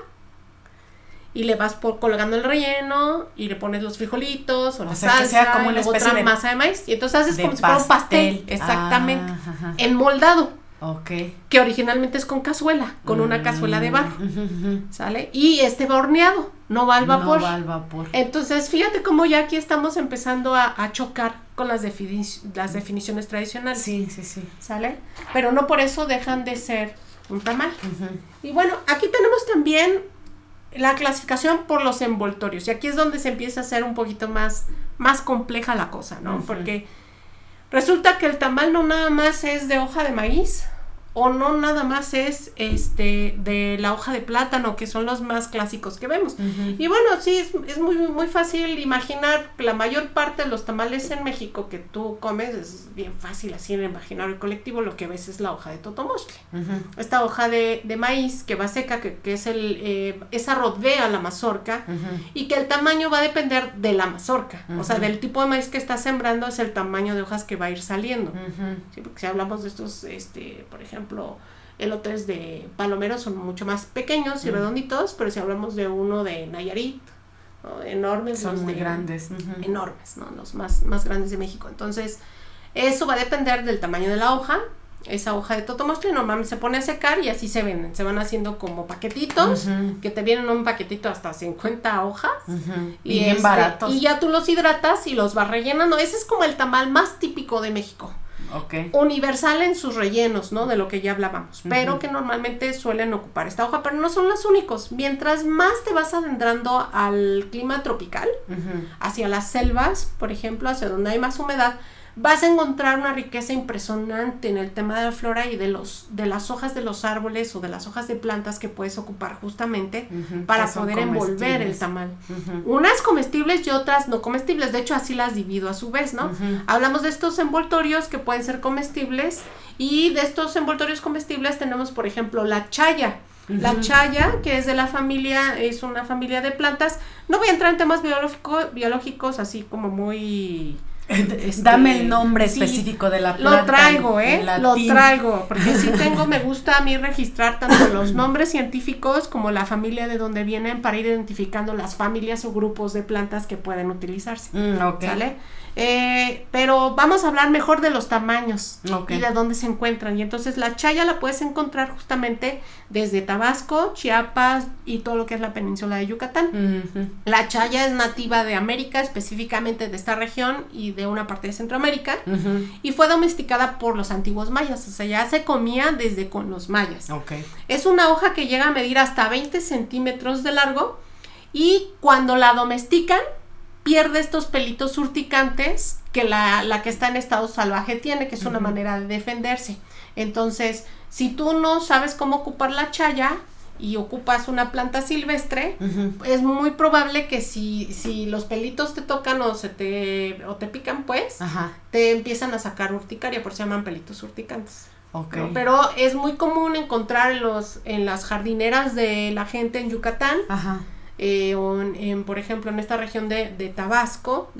S2: y le vas por colgando el relleno y le pones los frijolitos o, la salsa como una otra de, masa de maíz. Y entonces haces como si fuera un pastel. exactamente ah, enmoldado Ok. que originalmente es con cazuela con una cazuela de barro. mm, sale y este va horneado no va al vapor. no va al vapor. Entonces fíjate cómo ya aquí estamos empezando a, chocar con las, las definiciones tradicionales.
S1: Sí sí sí.
S2: Sale pero no por eso dejan de ser un tamal. Y bueno aquí tenemos también la clasificación por los envoltorios. Y aquí es donde se empieza a hacer un poquito más, más compleja la cosa, ¿no? Porque resulta que el tamal no nada más es de hoja de maíz, o no nada más es este de la hoja de plátano, que son los más clásicos que vemos. Y bueno, sí, es, es, muy, muy fácil imaginar que la mayor parte de los tamales en México que tú comes, es bien fácil así en imaginar el colectivo, lo que ves es la hoja de totomostle. Esta hoja de, de, maíz que va seca, que, que es el, eh, esa rodea la mazorca, y que el tamaño va a depender de la mazorca, o sea, del tipo de maíz que estás sembrando es el tamaño de hojas que va a ir saliendo. ¿Sí? Porque si hablamos de estos, este, por ejemplo, ejemplo, elotes de palomero son mucho más pequeños y redonditos, pero si hablamos de uno de Nayarit, enormes.
S1: Son muy grandes.
S2: Enormes, ¿no? Los más, más grandes de México. Entonces, eso va a depender del tamaño de la hoja. Esa hoja de totomostle normalmente se pone a secar y así se venden. Se van haciendo como paquetitos, que te vienen un paquetito hasta 50 hojas.
S1: Y, bien este, baratos.
S2: Y ya tú los hidratas y los vas rellenando. Ese es como el tamal más típico de México universal en sus rellenos, ¿no? De lo que ya hablábamos, pero que normalmente suelen ocupar esta hoja, pero no son los únicos. Mientras más te vas adentrando al clima tropical, hacia las selvas, por ejemplo, hacia donde hay más humedad, vas a encontrar una riqueza impresionante en el tema de la flora y de los de las hojas de los árboles o de las hojas de plantas que puedes ocupar justamente para poder envolver el tamal. Unas comestibles y otras no comestibles, de hecho así las divido a su vez, ¿no? Hablamos de estos envoltorios que pueden ser comestibles y de estos envoltorios comestibles tenemos por ejemplo la chaya. La chaya, que es de la familia, es una familia de plantas. No voy a entrar en temas biológicos así como muy
S1: este, Dame el nombre específico de la
S2: planta. Lo traigo, ¿eh? Lo traigo, porque sí tengo, me gusta a mí registrar tanto los nombres científicos como la familia de donde vienen para ir identificando las familias o grupos de plantas que pueden utilizarse. Mm, ¿Sale? Eh, pero vamos a hablar mejor de los tamaños y de dónde se encuentran. Y entonces la chaya la puedes encontrar justamente desde Tabasco, Chiapas y todo lo que es la península de Yucatán. La chaya es nativa de América, específicamente de esta región y de una parte de Centroamérica. Y fue domesticada por los antiguos mayas, o sea, ya se comía desde con los mayas. Es una hoja que llega a medir hasta 20 centímetros de largo y cuando la domestican, pierde estos pelitos urticantes que la, la, que está en estado salvaje tiene, que es una manera de defenderse. Entonces, si tú no sabes cómo ocupar la chaya y ocupas una planta silvestre, es muy probable que si, si los pelitos te tocan o se te, o te pican, pues, te empiezan a sacar urticaria, por eso se llaman pelitos urticantes. Pero es muy común encontrar en, los, en las jardineras de la gente en Yucatán. Ajá eh, o en, por ejemplo, en esta región de, Tabasco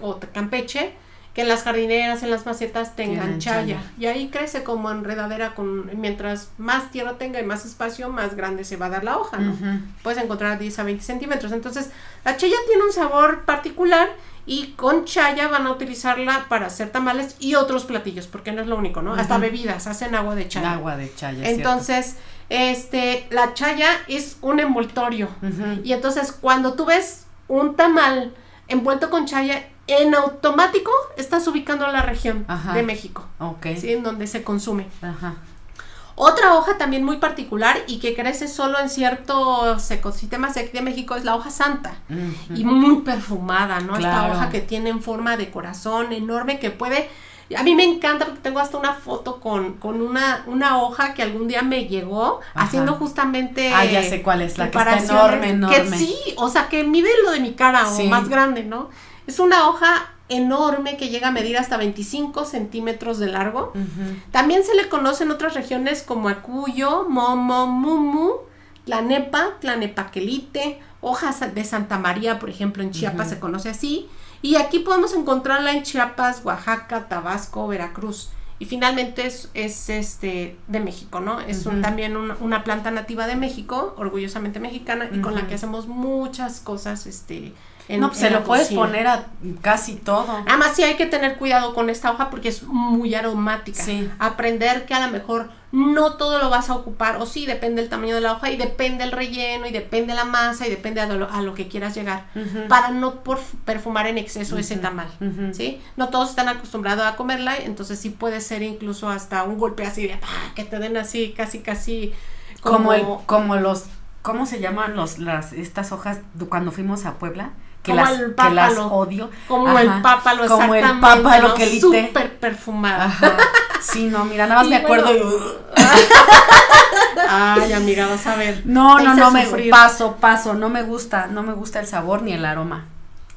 S2: o Campeche, que en las jardineras, en las macetas tengan chaya. Y ahí crece como enredadera con, mientras más tierra tenga y más espacio, más grande se va a dar la hoja, ¿no? Puedes encontrar 10 a 20 centímetros. Entonces, la chaya tiene un sabor particular y con chaya van a utilizarla para hacer tamales y otros platillos, porque no es lo único, ¿no? Hasta bebidas, hacen agua de chaya.
S1: Agua de chaya.
S2: Entonces, este, la chaya es un envoltorio. Y entonces cuando tú ves un tamal envuelto con chaya, en automático estás ubicando la región de México. ¿sí? En donde se consume. Otra hoja también muy particular y que crece solo en ciertos ecosistemas de México es la hoja santa. Y muy perfumada, ¿no? Esta hoja que tiene en forma de corazón enorme que puede a mí me encanta porque tengo hasta una foto con, con una, una hoja que algún día me llegó haciendo justamente.
S1: Ah, ya sé cuál es, la que está enorme, enorme.
S2: Que sí, o sea, que mide lo de mi cara o más grande, ¿no? Es una hoja enorme que llega a medir hasta 25 centímetros de largo. También se le conoce en otras regiones como acuyo, momo, mumu, Tlanepa, tlanepaquelite, hojas de Santa María, por ejemplo, en Chiapas se conoce así. Y aquí podemos encontrarla en Chiapas, Oaxaca, Tabasco, Veracruz. Y finalmente es, es este de México, ¿no? Es un, también una, una, planta nativa de México, orgullosamente mexicana, y con la que hacemos muchas cosas, este,
S1: no, pues se lo puedes poner a casi todo.
S2: Además, sí hay que tener cuidado con esta hoja porque es muy aromática. Sí. Aprender que a lo mejor no todo lo vas a ocupar, o sí, depende del tamaño de la hoja y depende el relleno y depende la masa y depende a lo, que quieras llegar, para no por perfumar en exceso ese tamal, ¿sí? No todos están acostumbrados a comerla, entonces sí puede ser incluso hasta un golpe así de, que te den así, casi, casi...
S1: Como, como, el, como los, ¿cómo se llaman los, las, estas hojas cuando fuimos a Puebla? Que como las, el pápalo, que las odio.
S2: Como el pápalo,
S1: Como el pápalo que lite.
S2: Súper perfumada.
S1: Sí, no, mira, nada más me acuerdo
S2: Ay, amiga, vas a ver.
S1: No, no, no, me paso, paso, no me gusta, no me gusta el sabor ni el aroma.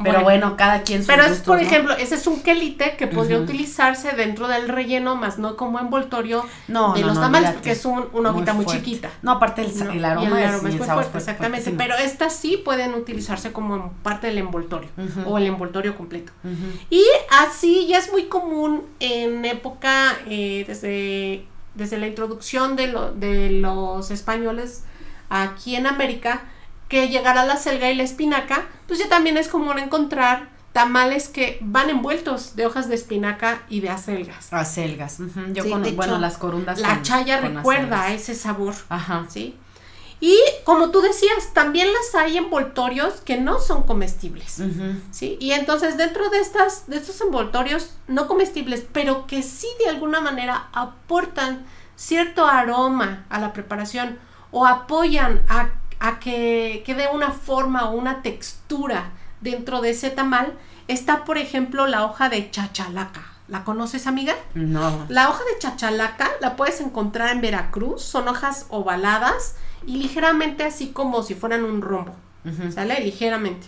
S1: Pero bueno, cada quien
S2: Pero es, por ejemplo, ese es un quelite que podría utilizarse dentro del relleno, más no como envoltorio de los tamales, porque es un, una hojita muy, chiquita.
S1: No, aparte el, aroma, es, muy fuerte,
S2: exactamente. Pero estas sí pueden utilizarse como parte del envoltorio o el envoltorio completo. Y así ya es muy común en época, eh, desde, desde la introducción de, lo, de los españoles aquí en América, que llegará la selga y la espinaca, pues ya también es común encontrar tamales que van envueltos de hojas de espinaca y de acelgas.
S1: Acelgas. Yo con, bueno, las corundas.
S2: La chaya recuerda ese sabor. Ajá. ¿Sí? Y como tú decías, también las hay envoltorios que no son comestibles. ¿Sí? Y entonces dentro de estas de estos envoltorios no comestibles, pero que sí de alguna manera aportan cierto aroma a la preparación o apoyan a a que, quede una forma o una textura dentro de ese tamal, está por ejemplo la hoja de chachalaca. ¿La conoces, amiga?
S1: No.
S2: La hoja de chachalaca la puedes encontrar en Veracruz. Son hojas ovaladas y ligeramente así como si fueran un rombo. ¿Sale? Ligeramente.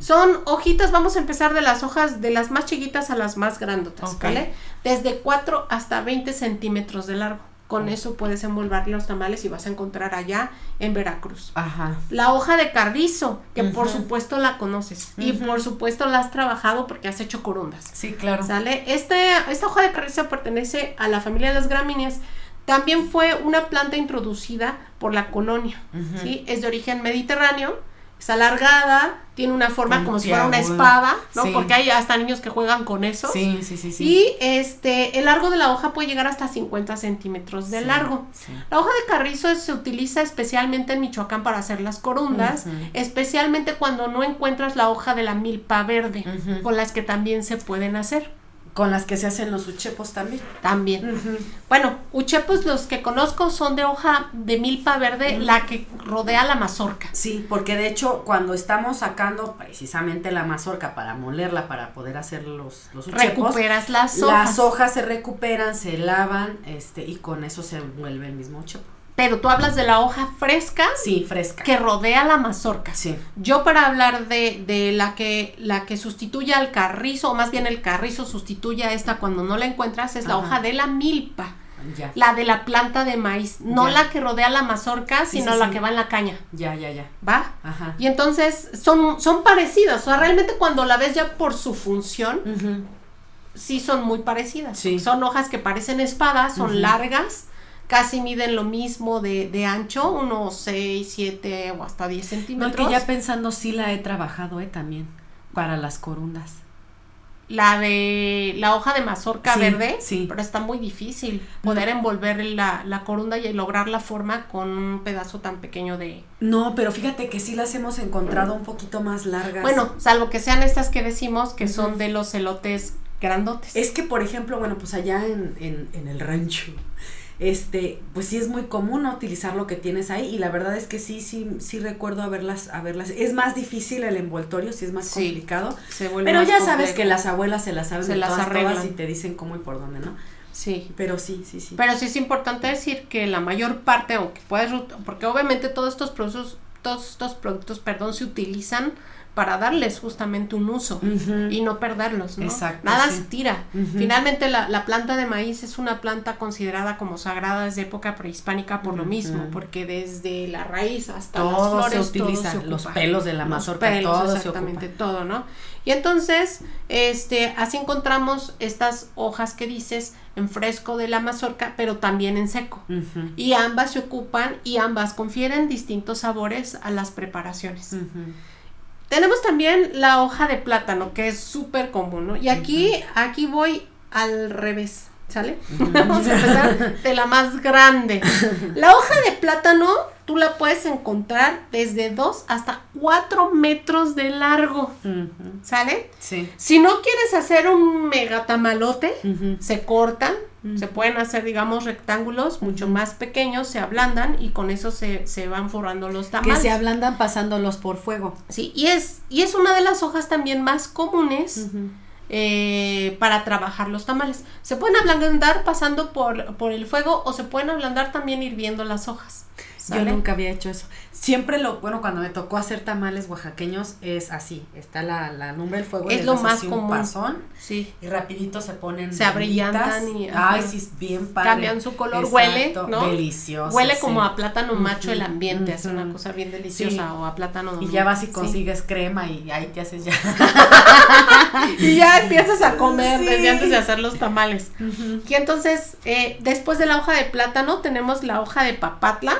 S2: Son hojitas, vamos a empezar de las hojas de las más chiquitas a las más grandotas, ¿vale? Desde 4 hasta 20 centímetros de largo. Con eso puedes envolver los tamales y vas a encontrar allá en Veracruz.
S1: Ajá.
S2: La hoja de carrizo, que por supuesto la conoces. Y por supuesto la has trabajado porque has hecho corundas.
S1: Sí, claro.
S2: ¿Sale? Este, esta hoja de carrizo pertenece a la familia de las gramíneas. También fue una planta introducida por la colonia. ¿sí? Es de origen mediterráneo es alargada, tiene una forma como si fuera una espada, ¿no? Porque hay hasta niños que juegan con eso.
S1: Sí, sí, sí, sí.
S2: Y este, el largo de la hoja puede llegar hasta 50 centímetros de largo. La hoja de carrizo se utiliza especialmente en Michoacán para hacer las corundas, especialmente cuando no encuentras la hoja de la milpa verde, con las que también se pueden hacer.
S1: Con las que se hacen los uchepos también.
S2: También. Bueno, uchepos los que conozco son de hoja de milpa verde, la que rodea la mazorca.
S1: Sí, porque de hecho cuando estamos sacando precisamente la mazorca para molerla, para poder hacer los, los uchepos.
S2: Recuperas las hojas.
S1: Las hojas se recuperan, se lavan este y con eso se vuelve el mismo uchepo.
S2: Pero tú hablas de la hoja fresca.
S1: Sí, fresca.
S2: Que rodea la mazorca.
S1: Sí.
S2: Yo para hablar de, de la que la que sustituye al carrizo, o más bien el carrizo sustituye a esta cuando no la encuentras, es la hoja de la milpa. Ya. La de la planta de maíz, no la que rodea la mazorca, sino la que va en la caña.
S1: Ya, ya, ya.
S2: ¿Va? Ajá. Y entonces son, son parecidas. O sea, realmente cuando la ves ya por su función, sí son muy parecidas. Sí. Son hojas que parecen espadas, son largas casi miden lo mismo de, de ancho, unos 6, 7 o hasta 10 centímetros.
S1: No, que ya pensando sí la he trabajado, ¿eh? También, para las corundas.
S2: La de la hoja de mazorca verde,
S1: sí.
S2: pero está muy difícil poder envolver la, la, corunda y lograr la forma con un pedazo tan pequeño de...
S1: No, pero fíjate que sí las hemos encontrado un poquito más largas.
S2: Bueno, salvo que sean estas que decimos que son de los elotes grandotes.
S1: Es que, por ejemplo, bueno, pues allá en, en, en el rancho, este, pues sí es muy común utilizar lo que tienes ahí y la verdad es que sí, sí, sí recuerdo haberlas, haberlas, es más difícil el envoltorio, sí es más complicado, pero ya sabes que las abuelas se las saben se las todas, y te dicen cómo y por dónde, ¿no?
S2: Sí.
S1: Pero sí, sí, sí.
S2: Pero sí es importante decir que la mayor parte, aunque puedes, porque obviamente todos estos productos, todos estos productos, perdón, se utilizan para darles justamente un uso y no perderlos, ¿no?
S1: Exacto,
S2: Nada
S1: sí.
S2: se tira. Finalmente la, la planta de maíz es una planta considerada como sagrada desde época prehispánica por lo mismo, porque desde la raíz hasta las
S1: se
S2: flores
S1: utiliza,
S2: todo se
S1: los
S2: ocupa.
S1: pelos de la mazorca,
S2: pelos,
S1: todo se
S2: exactamente, todo, ¿no? Y entonces, este, así encontramos estas hojas que dices en fresco de la mazorca, pero también en seco. Y ambas se ocupan y ambas confieren distintos sabores a las preparaciones. Tenemos también la hoja de plátano, que es súper común, ¿no? Y aquí, aquí voy al revés, ¿sale? Vamos a empezar de la más grande. La hoja de plátano, tú la puedes encontrar desde 2 hasta 4 metros de largo, ¿sale?
S1: Sí.
S2: Si no quieres hacer un mega tamalote, se cortan, se pueden hacer, digamos, rectángulos mucho más pequeños, se ablandan y con eso se, se van forrando los
S1: Que
S2: tamales.
S1: se ablandan pasándolos por fuego.
S2: Sí, y es, y es una de las hojas también más comunes eh, para trabajar los tamales. Se pueden ablandar pasando por, por el fuego o se pueden ablandar también hirviendo las hojas.
S1: Yo nunca había hecho eso. Siempre lo, bueno, cuando me tocó hacer tamales oaxaqueños es así. Está la, la lumbre del fuego.
S2: Es lo más común.
S1: pasón
S2: Sí.
S1: y rapidito se ponen
S2: Se abrillantan y- ajá.
S1: Ay, sí, bien padre.
S2: Cambian su color,
S1: Exacto,
S2: huele, ¿no?
S1: Delicioso.
S2: Huele
S1: sí.
S2: como a plátano macho el ambiente, es una cosa bien deliciosa
S1: Sí.
S2: o a plátano.
S1: Y ya vas y
S2: sí.
S1: consigues crema y ahí te haces ya.
S2: Y ya empiezas a comer desde antes de hacer los tamales. Y entonces, eh, después de la hoja de plátano, tenemos la hoja de papatla.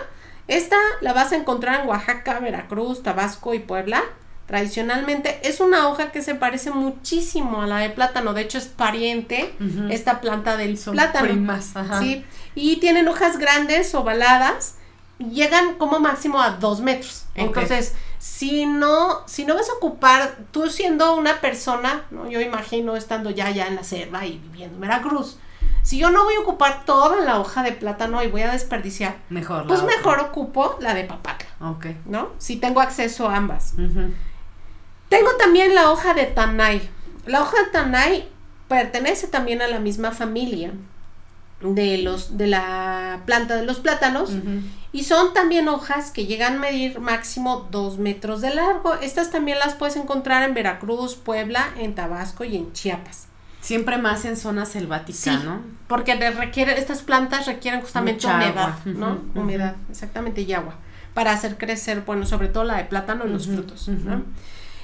S2: Esta la vas a encontrar en Oaxaca, Veracruz, Tabasco y Puebla. Tradicionalmente es una hoja que se parece muchísimo a la de plátano. De hecho, es pariente esta planta del
S1: Son
S2: plátano.
S1: primas, ajá.
S2: Sí. Y tienen hojas grandes, ovaladas. Llegan como máximo a dos metros. Entonces, si no, si no vas a ocupar, tú siendo una persona, ¿no? yo imagino estando ya, ya en la selva y viviendo en Veracruz, si yo no voy a ocupar toda la hoja de plátano y voy a desperdiciar,
S1: Mejor.
S2: pues
S1: otra.
S2: mejor ocupo la de papatla,
S1: Ok.
S2: ¿no? Si tengo acceso a ambas. Tengo también la hoja de tanay. La hoja de tanay pertenece también a la misma familia de los de la planta de los plátanos y son también hojas que llegan a medir máximo dos metros de largo. Estas también las puedes encontrar en Veracruz, Puebla, en Tabasco y en Chiapas.
S1: Siempre más en zona selvática,
S2: Sí.
S1: ¿no?
S2: Porque requiere, estas plantas requieren justamente
S1: Mucha
S2: humedad,
S1: agua.
S2: ¿no? Humedad, exactamente, y agua. Para hacer crecer, bueno, sobre todo la de plátano y los frutos.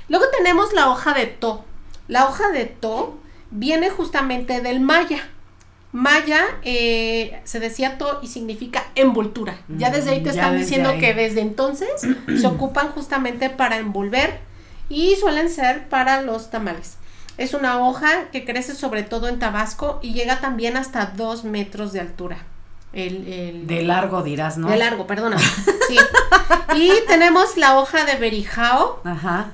S2: Luego tenemos la hoja de to. La hoja de to viene justamente del maya. Maya eh, se decía to y significa envoltura. Ya desde ahí te
S1: Mm,
S2: están diciendo
S1: ahí.
S2: que desde entonces se ocupan justamente para envolver y suelen ser para los tamales. Es una hoja que crece sobre todo en Tabasco y llega también hasta dos metros de altura. El, el-
S1: De largo dirás, ¿no?
S2: de largo, perdona. Sí. Y tenemos la hoja de berijao.
S1: Ajá.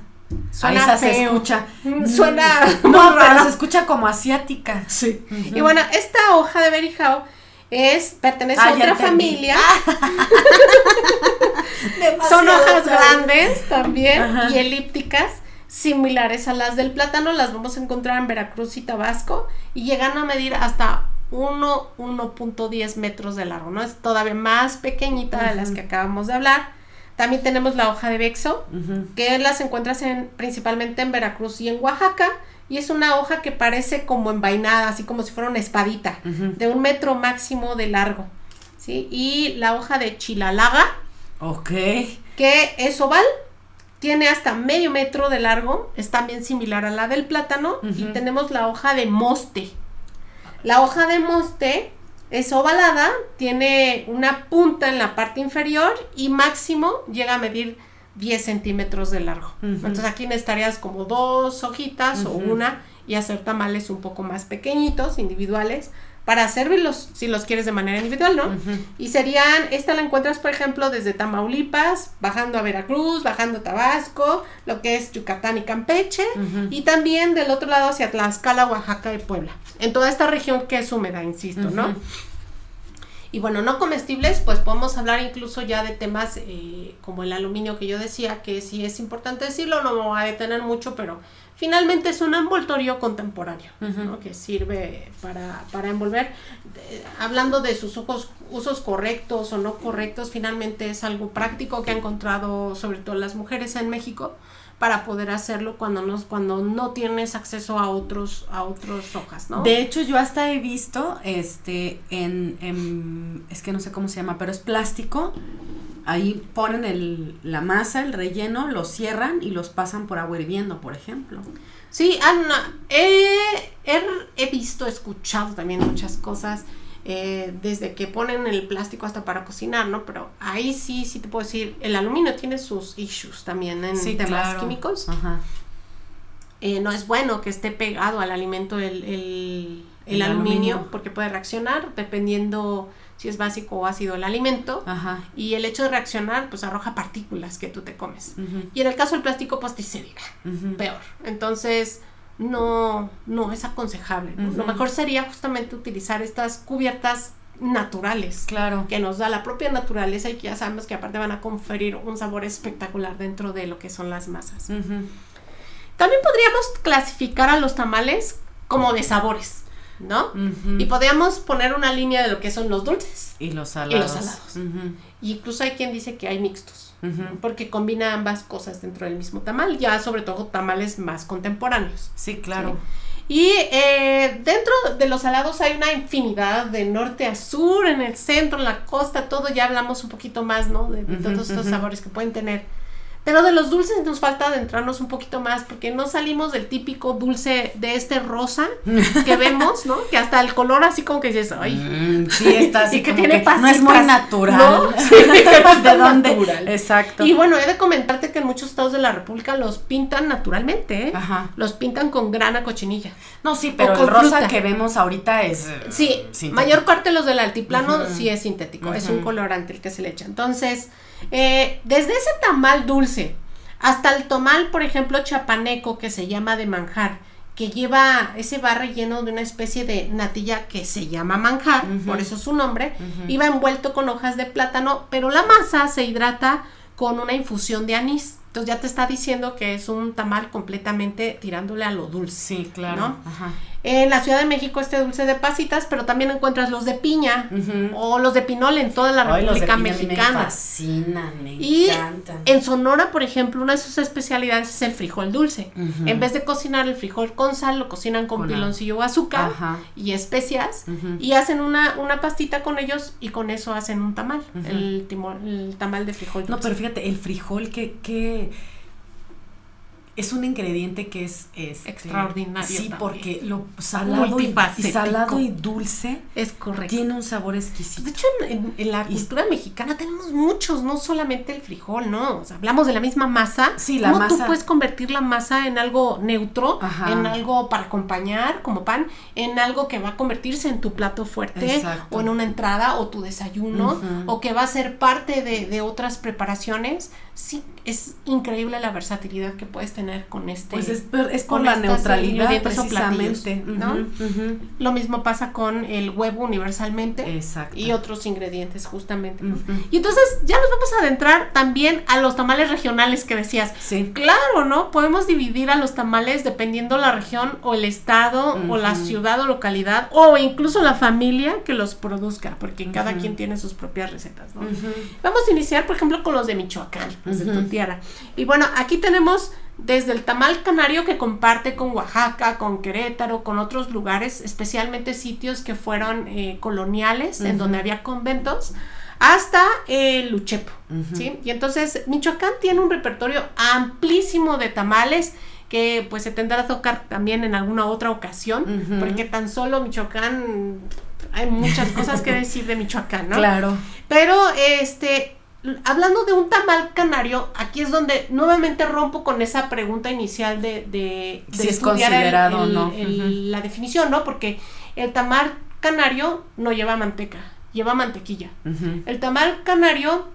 S2: Suena
S1: se escucha.
S2: Mm, Suena
S1: No,
S2: muy
S1: pero se escucha como asiática.
S2: Sí. Y bueno, esta hoja de berijao es, pertenece
S1: Ah,
S2: a
S1: ya
S2: otra familia.
S1: Demasiado
S2: Son hojas grandes también
S1: Ajá.
S2: y elípticas, similares a las del plátano. Las vamos a encontrar en Veracruz y Tabasco y llegan a medir hasta 1, 1.10 metros de largo, ¿no? Es todavía más pequeñita de las que acabamos de hablar. También tenemos la hoja de bexo, que las encuentras en, principalmente en Veracruz y en Oaxaca. Y es una hoja que parece como envainada, así como si fuera una espadita, de un metro máximo de largo. ¿sí? Y la hoja de chilalaga,
S1: Ok.
S2: que es oval, tiene hasta medio metro de largo, es también similar a la del plátano. Y tenemos la hoja de moste. La hoja de moste es ovalada, tiene una punta en la parte inferior y máximo llega a medir 10 centímetros de largo. Entonces aquí necesitarías como dos hojitas o una y hacer tamales un poco más pequeñitos, individuales, para servirlos si los quieres de manera individual, ¿no? Y serían, esta la encuentras, por ejemplo, desde Tamaulipas, bajando a Veracruz, bajando a Tabasco, lo que es Yucatán y Campeche, y también del otro lado hacia Tlaxcala, Oaxaca y Puebla. En toda esta región que es húmeda, insisto, ¿no? Y bueno, no comestibles, pues podemos hablar incluso ya de temas eh, como el aluminio que yo decía, que sí es importante decirlo, no me voy a detener mucho, pero finalmente es un envoltorio contemporáneo, que sirve para, para envolver. Eh, hablando de sus ojos, usos correctos o no correctos, finalmente es algo práctico que han encontrado sobre todo las mujeres en México para poder hacerlo cuando no, cuando no tienes acceso a otros, a otros hojas, ¿no?
S1: De hecho, yo hasta he visto, este, en, en, es que no sé cómo se llama, pero es plástico, ahí ponen el, la masa, el relleno, lo cierran y los pasan por agua hirviendo, por ejemplo.
S2: Sí, Ana, he, he, he visto, escuchado también muchas cosas eh, desde que ponen el plástico hasta para cocinar, ¿no? Pero ahí sí, sí te puedo decir, el aluminio tiene sus issues también en temas químicos. Eh, no es bueno que esté pegado al alimento el, el, aluminio, porque puede reaccionar dependiendo si es básico o ácido el alimento. Y el hecho de reaccionar, pues arroja partículas que tú te comes. Y en el caso del plástico, pues te se diga, peor. Entonces, no, no es aconsejable. Lo mejor sería justamente utilizar estas cubiertas naturales.
S1: Claro.
S2: Que nos da la propia naturaleza y que ya sabemos que aparte van a conferir un sabor espectacular dentro de lo que son las masas. También podríamos clasificar a los tamales como de sabores. ¿no? Y podríamos poner una línea de lo que son los dulces
S1: y los salados.
S2: Y los salados. incluso hay quien dice que hay mixtos, porque combina ambas cosas dentro del mismo tamal, ya sobre todo tamales más contemporáneos.
S1: Sí, claro.
S2: Y eh, dentro de los salados hay una infinidad de norte a sur, en el centro, en la costa, todo ya hablamos un poquito más, ¿no? De, todos estos sabores que pueden tener. Pero de los dulces nos falta adentrarnos un poquito más, porque no salimos del típico dulce de este rosa que vemos, ¿no? Que hasta el color así como que dices, ay,
S1: mm, sí, está así
S2: que tiene
S1: no es muy natural. ¿no?
S2: ¿De dónde? Exacto. Y bueno, he de comentarte que en muchos estados de la República los pintan naturalmente, ¿eh? Ajá. Los pintan con grana cochinilla.
S1: No, sí, pero el rosa que vemos ahorita es
S2: Sí, mayor parte de los del altiplano sí es sintético, es un colorante el que se le echa. Entonces, eh, desde ese tamal dulce hasta el tomal, por ejemplo, chapaneco, que se llama de manjar, que lleva ese barro lleno de una especie de natilla que se llama manjar, por eso su nombre, iba envuelto con hojas de plátano, pero la masa se hidrata con una infusión de anís. Entonces ya te está diciendo que es un tamal completamente tirándole a lo dulce.
S1: Sí, claro. Ajá.
S2: En la Ciudad de México este dulce de pasitas, pero también encuentras los de piña o los de pinole en toda la República Mexicana.
S1: Me fascinan, me
S2: y en Sonora, por ejemplo, una de sus especialidades es el frijol dulce. En vez de cocinar el frijol con sal, lo cocinan con, piloncillo o azúcar y especias y hacen una, una pastita con ellos y con eso hacen un tamal, el, el, tamal de frijol dulce.
S1: No, pero fíjate, el frijol que... que es un ingrediente que es,
S2: extraordinario.
S1: Sí, porque lo salado y, salado y dulce
S2: es correcto.
S1: Tiene un sabor exquisito.
S2: De hecho, en, la cultura mexicana tenemos muchos, no solamente el frijol, ¿no? O sea, hablamos de la misma masa.
S1: Sí, la
S2: ¿Cómo tú puedes convertir la masa en algo neutro, en algo para acompañar como pan, en algo que va a convertirse en tu plato fuerte o en una entrada o tu desayuno o que va a ser parte de, de otras preparaciones? Sí, es increíble la versatilidad que puedes tener con este.
S1: Pues es, es con, la neutralidad precisamente.
S2: ¿no? Lo mismo pasa con el huevo universalmente. Exacto. Y otros ingredientes justamente. Y entonces ya nos vamos a adentrar también a los tamales regionales que decías.
S1: Sí.
S2: Claro, ¿no? Podemos dividir a los tamales dependiendo la región o el estado o la ciudad o localidad o incluso la familia que los produzca, porque cada quien tiene sus propias recetas, ¿no? Vamos a iniciar, por ejemplo, con los de Michoacán de tu tierra. Y bueno, aquí tenemos desde el tamal canario que comparte con Oaxaca, con Querétaro, con otros lugares, especialmente sitios que fueron eh, coloniales, en donde había conventos, hasta el Luchepo, ¿sí? Y entonces Michoacán tiene un repertorio amplísimo de tamales que pues se tendrá a tocar también en alguna otra ocasión, porque tan solo Michoacán hay muchas cosas que decir de Michoacán, ¿no?
S1: Claro.
S2: Pero este hablando de un tamal canario, aquí es donde nuevamente rompo con esa pregunta inicial de, de,
S1: si es considerado no.
S2: la definición, ¿no? Porque el tamal canario no lleva manteca, lleva mantequilla. El tamal canario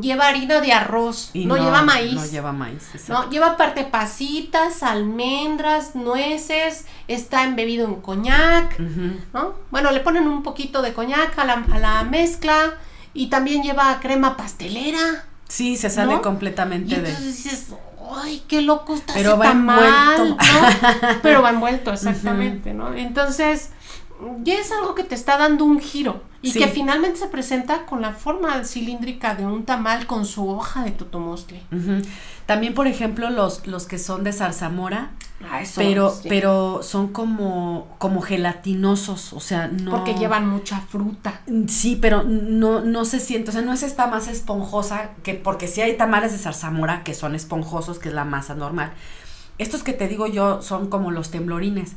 S2: lleva harina de arroz, no, lleva maíz.
S1: No lleva maíz,
S2: No, lleva parte pasitas, almendras, nueces, está embebido en coñac, ¿no? Bueno, le ponen un poquito de coñac a la, a la mezcla y también lleva crema pastelera.
S1: Sí, se sale completamente
S2: y entonces dices, ay, qué loco está Pero va envuelto. ¿no? Pero va envuelto, exactamente, ¿no? Entonces, ya es algo que te está dando un giro y que finalmente se presenta con la forma cilíndrica de un tamal con su hoja de totomostle.
S1: También, por ejemplo, los, los que son de zarzamora, ah, pero, pero son como, como gelatinosos, o sea, no...
S2: Porque llevan mucha fruta.
S1: Sí, pero no, no se siente, o sea, no es esta más esponjosa, que porque sí hay tamales de zarzamora que son esponjosos, que es la masa normal. Estos que te digo yo son como los temblorines.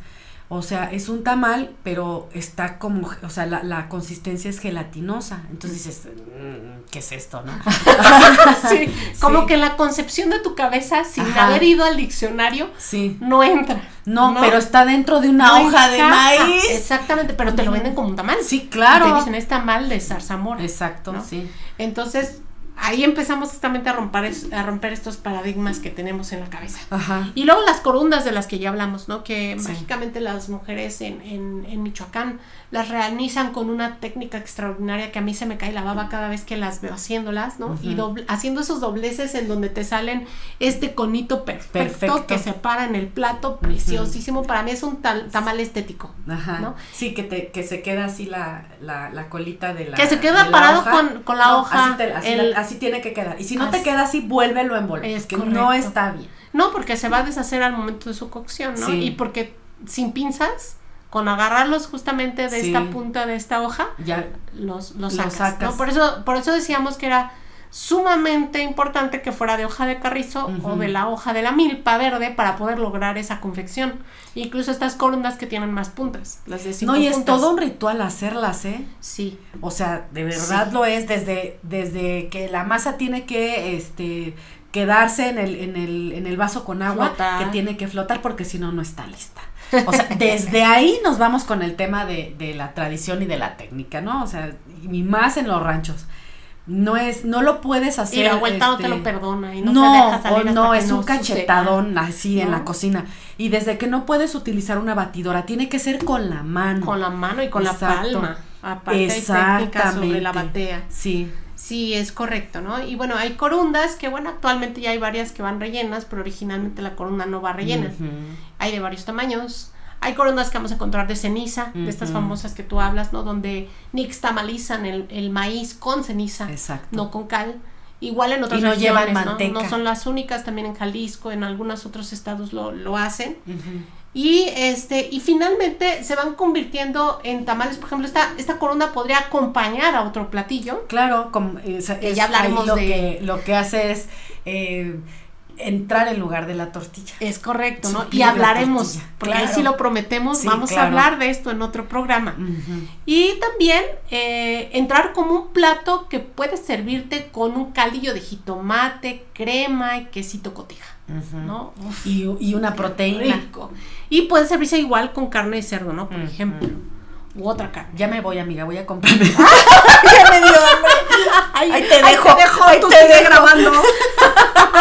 S1: O sea, es un tamal, pero está como, o sea, la, consistencia es gelatinosa. Entonces dices, mm, ¿qué es esto, no?
S2: sí, como que la concepción de tu cabeza, sin haber ido al diccionario,
S1: sí.
S2: no entra.
S1: No, pero está dentro de una hoja de maíz.
S2: Exactamente, pero te lo venden como un tamal.
S1: Sí, claro.
S2: te dicen, es tamal de zarzamora.
S1: Exacto, sí.
S2: Entonces, ahí empezamos justamente a romper, a romper estos paradigmas que tenemos en la cabeza.
S1: Ajá.
S2: Y luego las corundas de las que ya hablamos, ¿no? Que mágicamente las mujeres en, en, en, Michoacán las realizan con una técnica extraordinaria que a mí se me cae la baba cada vez que las veo haciéndolas, ¿no? Y haciendo esos dobleces en donde te salen este conito perfecto, que se para en el plato, preciosísimo. Para mí es un tal, tamal estético, Ajá. ¿no?
S1: Sí, que, te, que se queda así la, la, la colita de la
S2: Que se queda parado con, con, la hoja.
S1: Así, así, tiene que quedar. Y si no te queda así, vuélvelo a envolver. Es que no está bien.
S2: No, porque se va a deshacer al momento de su cocción, ¿no? Y porque sin pinzas con agarrarlos justamente de esta punta de esta hoja,
S1: ya
S2: los, los sacas. Por, eso, por eso decíamos que era sumamente importante que fuera de hoja de carrizo o de la hoja de la milpa verde para poder lograr esa confección. Incluso estas corundas que tienen más puntas, las de
S1: No, y es todo un ritual hacerlas, ¿eh?
S2: Sí.
S1: O sea, de verdad lo es desde, desde que la masa tiene que este quedarse en el, en el, en el vaso con agua, que tiene que flotar porque si no, no está lista. O sea, desde ahí nos vamos con el tema de, de la tradición y de la técnica, ¿no? O sea, y más en los ranchos. No es, no lo puedes hacer. Y
S2: la vuelta no te lo este, perdona y no, te deja salir
S1: no, es un cachetadón así en la cocina. Y desde que no puedes utilizar una batidora, tiene que ser con la mano.
S2: Con la mano y con la palma. Aparte técnica sobre la batea.
S1: Sí.
S2: Sí, es correcto, ¿no? Y bueno, hay corundas que, bueno, actualmente ya hay varias que van rellenas, pero originalmente la corunda no va rellena. Hay de varios tamaños. Hay corundas que vamos a encontrar de ceniza, de estas famosas que tú hablas, ¿no? Donde nixtamalizan el, el maíz con ceniza, no con cal. Igual en otras
S1: y no llevan manteca.
S2: ¿no? son las únicas, también en Jalisco, en algunos otros estados lo, lo hacen. Y este, y finalmente se van convirtiendo en tamales. Por ejemplo, esta, esta corona podría acompañar a otro platillo.
S1: Claro, como, ya hablaremos lo de... que lo que hace es eh, entrar en lugar de la tortilla.
S2: Es correcto, ¿no? Y hablaremos, porque claro. si lo prometemos, vamos a hablar de esto en otro programa. Y también eh, entrar como un plato que puede servirte con un caldillo de jitomate, crema y quesito cotija. ¿No?
S1: y, y, una proteína.
S2: Y puede servirse igual con carne de cerdo, ¿no? Por ejemplo. U otra carne.
S1: Ya me voy, amiga, voy a comprarme. ya me dio hambre.
S2: Ahí, te dejo. Ahí te dejo, ahí tú te grabando.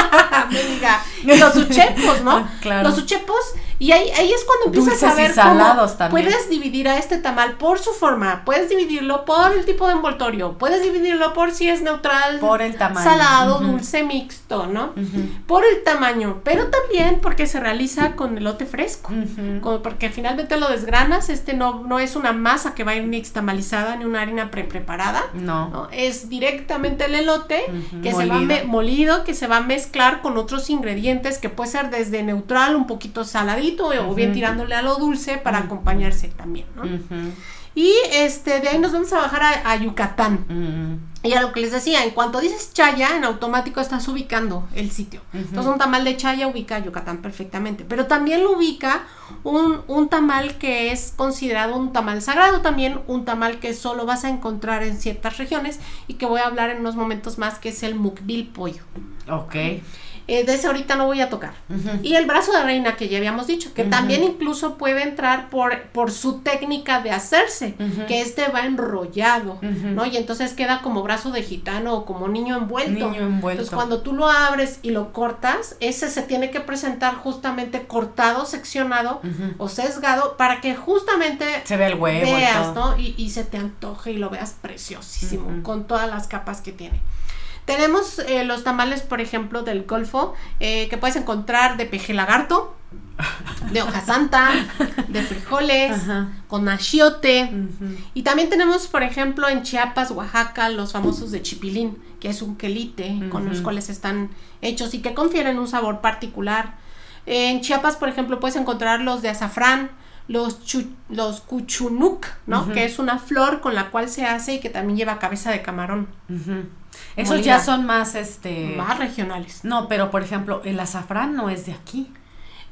S2: amiga. Los uchepos, ¿no?
S1: Claro.
S2: Los uchepos y ahí, ahí es cuando empiezas a ver cómo puedes dividir a este tamal por su forma, puedes dividirlo por el tipo de envoltorio, puedes dividirlo por si es neutral,
S1: por el tamaño,
S2: salado, dulce, mixto, ¿no? Por el tamaño, pero también porque se realiza con elote fresco, porque finalmente lo desgranas, este no, no es una masa que va a ir nixtamalizada ni una harina pre preparada,
S1: no.
S2: es directamente el elote que se va molido, que se va a mezclar con otros ingredientes que puede ser desde neutral, un poquito saladito, o bien tirándole a lo dulce para acompañarse también, ¿no? Y este, de ahí nos vamos a bajar a, Yucatán. Y a lo que les decía, en cuanto dices Chaya, en automático estás ubicando el sitio. Entonces un tamal de Chaya ubica a Yucatán perfectamente. Pero también lo ubica un, un, tamal que es considerado un tamal sagrado, también un tamal que solo vas a encontrar en ciertas regiones y que voy a hablar en unos momentos más, que es el mukbil pollo.
S1: Ok.
S2: Eh, de ese ahorita no voy a tocar. Y el brazo de reina que ya habíamos dicho, que también incluso puede entrar por, por su técnica de hacerse, que este va enrollado, ¿no? Y entonces queda como brazo de gitano o como niño envuelto.
S1: Niño envuelto.
S2: Entonces cuando tú lo abres y lo cortas, ese se tiene que presentar justamente cortado, seccionado o sesgado para que justamente
S1: se vea el huevo
S2: veas, ¿no? Y, y, se te antoje y lo veas preciosísimo con todas las capas que tiene. Tenemos eh, los tamales, por ejemplo, del Golfo, eh, que puedes encontrar de peje lagarto, de hoja santa, de frijoles, con achiote. Y también tenemos, por ejemplo, en Chiapas, Oaxaca, los famosos de chipilín, que es un quelite con los cuales están hechos y que confieren un sabor particular. En Chiapas, por ejemplo, puedes encontrar los de azafrán, los, los cuchunuk, ¿no? Que es una flor con la cual se hace y que también lleva cabeza de camarón.
S1: Esos ya son más, este...
S2: Más regionales.
S1: No, pero por ejemplo, el azafrán no es de aquí.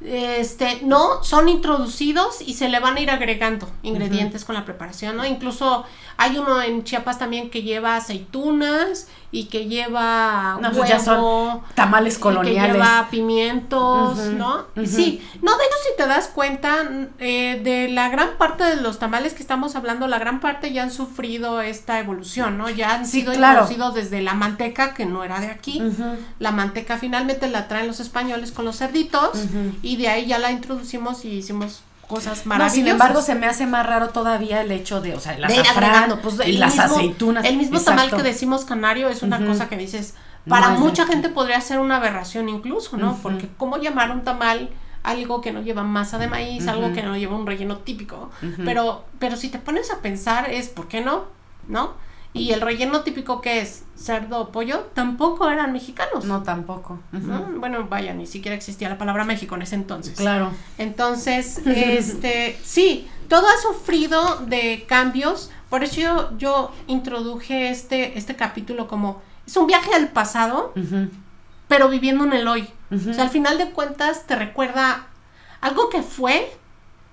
S2: Este, no, son introducidos y se le van a ir agregando ingredientes con la preparación, ¿no? Incluso hay uno en Chiapas también que lleva aceitunas y que lleva
S1: no, ya son tamales coloniales.
S2: que lleva pimientos, ¿no? Sí, no, de hecho si te das cuenta eh, de la gran parte de los tamales que estamos hablando, la gran parte ya han sufrido esta evolución, ¿no? Ya han sido introducidos desde la manteca que no era de aquí. La manteca finalmente la traen los españoles con los cerditos y de ahí ya la introducimos y hicimos cosas maravillosas.
S1: sin embargo, se me hace más raro todavía el hecho de, o sea, el azafrán pues, y las aceitunas.
S2: El mismo tamal que decimos canario es una cosa que dices, para mucha gente podría ser una aberración incluso, ¿no? Porque ¿cómo llamar un tamal algo que no lleva masa de maíz, algo que no lleva un relleno típico? Pero, pero si te pones a pensar es, ¿por qué no? ¿No? Y el relleno típico que es cerdo o pollo, tampoco eran mexicanos.
S1: No, tampoco.
S2: Bueno, vaya, ni siquiera existía la palabra México en ese entonces.
S1: Claro.
S2: Entonces, este, sí, todo ha sufrido de cambios. Por eso yo, yo introduje este, este capítulo como, es un viaje al pasado, pero viviendo en el hoy. O sea, al final de cuentas te recuerda algo que fue,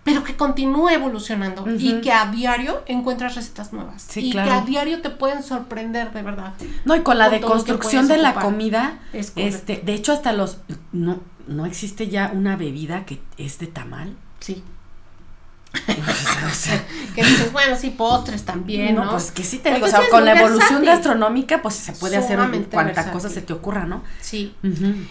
S2: pero que continúe evolucionando y que a diario encuentras recetas nuevas y que a diario te pueden sorprender de verdad.
S1: No, y con la deconstrucción de la comida, este, de hecho hasta los no no existe ya una bebida que es de tamal.
S2: Sí. que dices, bueno, sí, postres también, ¿no?
S1: pues que sí te digo, o sea, con la evolución gastronómica, pues se puede hacer cuanta cosa se te ocurra, ¿no?
S2: Sí.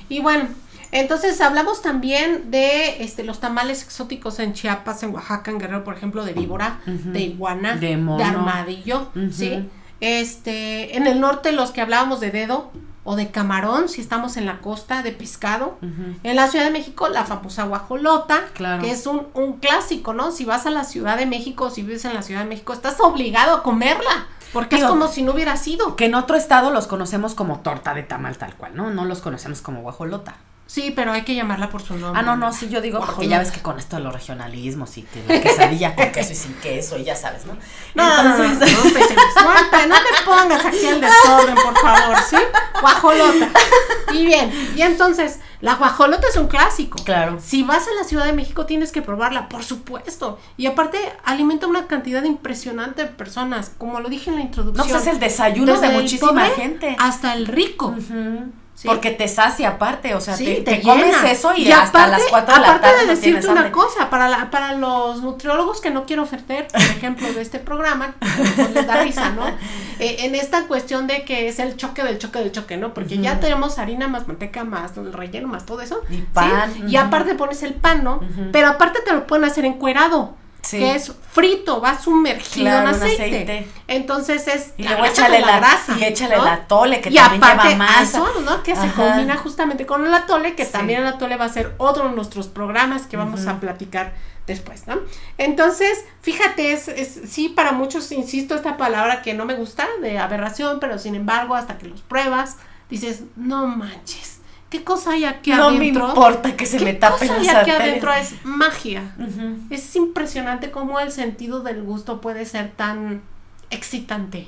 S2: Y bueno, entonces hablamos también de este, los tamales exóticos en Chiapas, en Oaxaca, en Guerrero, por ejemplo, de víbora, de iguana, de, armadillo, ¿sí? Este, en el norte los que hablábamos de dedo o de camarón, si estamos en la costa, de pescado. En la Ciudad de México, la famosa guajolota, que es un, un clásico, ¿no? Si vas a la Ciudad de México, si vives en la Ciudad de México, estás obligado a comerla. Porque es como si no hubiera sido.
S1: Que en otro estado los conocemos como torta de tamal tal cual, ¿no? No los conocemos como guajolota.
S2: Sí, pero hay que llamarla por su nombre.
S1: Ah, no, no, sí, yo digo porque ya ves que con esto de los regionalismos y que la quesadilla con queso y sin queso y ya sabes, ¿no?
S2: No, Entonces... no, no, no, no, te pongas aquí el desorden, por favor, ¿sí? Guajolota. Y bien, y entonces, la guajolota es un clásico.
S1: Claro.
S2: Si vas a la Ciudad de México tienes que probarla, por supuesto. Y aparte, alimenta una cantidad impresionante de personas, como lo dije en la introducción.
S1: No, pues es el desayuno de muchísima gente.
S2: Hasta el rico.
S1: Porque te sacia aparte, o sea, te, comes eso y, hasta las 4 de la tarde.
S2: Aparte de decirte una cosa, para, la, para los nutriólogos que no quiero ofender, por ejemplo, de este programa, pues les da risa, ¿no? Eh, en esta cuestión de que es el choque del choque del choque, ¿no? Porque ya tenemos harina más manteca más el relleno más todo eso.
S1: Y pan.
S2: Y aparte pones el pan, ¿no? Pero aparte te lo pueden hacer encuerado que es frito, va sumergido en, aceite. Entonces es
S1: y luego échale la, grasa y échale la atole que también lleva masa. Eso,
S2: ¿no? Que se combina justamente con el atole, que también el atole va a ser otro de nuestros programas que vamos a platicar después, ¿no? Entonces, fíjate, es, es, sí, para muchos, insisto, esta palabra que no me gusta, de aberración, pero sin embargo, hasta que los pruebas, dices, no manches, ¿Qué cosa hay aquí adentro?
S1: No me importa que se me tapen
S2: cosa hay aquí adentro es magia. Es impresionante cómo el sentido del gusto puede ser tan excitante,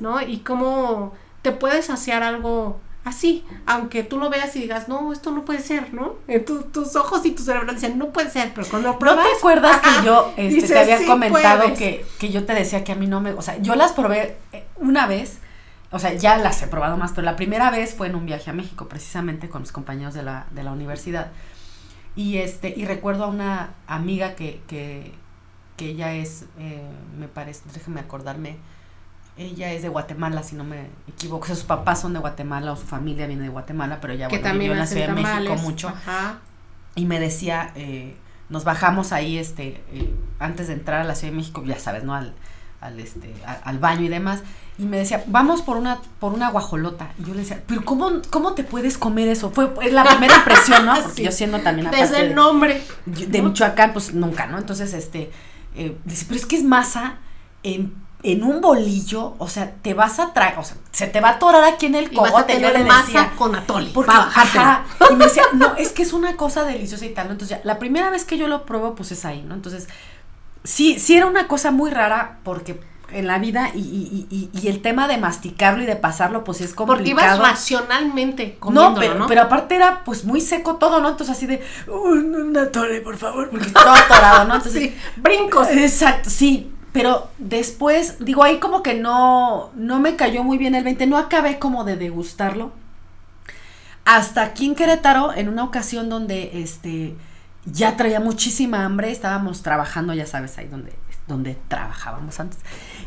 S2: ¿no? Y cómo te puedes saciar algo así, aunque tú lo veas y digas, no, esto no puede ser, ¿no? En tus ojos y tu cerebro dicen, no puede ser, pero cuando lo pruebas...
S1: ¿No te acuerdas que yo este, te había comentado que, que yo te decía que a mí no me... O sea, yo las probé eh, una vez o sea, ya las he probado más, pero la primera vez fue en un viaje a México, precisamente con mis compañeros de la, de la universidad. Y este, y recuerdo a una amiga que, que, que ella es, eh, me parece, déjeme acordarme, ella es de Guatemala, si no me equivoco. O sea, sus papás son de Guatemala o su familia viene de Guatemala, pero ella bueno, vivió en la Ciudad de México mucho. Ajá. Y me decía, eh, nos bajamos ahí, este, eh, antes de entrar a la Ciudad de México, ya sabes, ¿no? Al, al, este, al baño y demás. Y me decía, vamos por una, por una guajolota. Y yo le decía, pero ¿cómo, cómo te puedes comer eso? Fue la primera impresión, ¿no? Porque yo siendo también
S2: Desde el nombre.
S1: De, Michoacán, pues nunca, ¿no? Entonces, este, eh, dice, pero es que es masa en, en un bolillo, o sea, te vas a traer, o sea, se te va a atorar aquí en el cogote.
S2: Yo le masa con atole.
S1: Porque, ajá, y me decía, no, es que es una cosa deliciosa y tal, ¿no? Entonces, ya, la primera vez que yo lo pruebo, pues es ahí, ¿no? Entonces, sí, sí era una cosa muy rara porque en la vida y, y, y, el tema de masticarlo y de pasarlo pues es complicado. Porque ibas
S2: racionalmente comiéndolo,
S1: no, pero, pero aparte era pues muy seco todo, ¿no? Entonces así de, una torre, por favor, porque estaba atorado, ¿no? Entonces,
S2: sí, brincos.
S1: Exacto, sí, pero después, digo, ahí como que no, no me cayó muy bien el 20, no acabé como de degustarlo. Hasta aquí en Querétaro, en una ocasión donde, este, ya traía muchísima hambre, estábamos trabajando, ya sabes, ahí donde donde trabajábamos antes.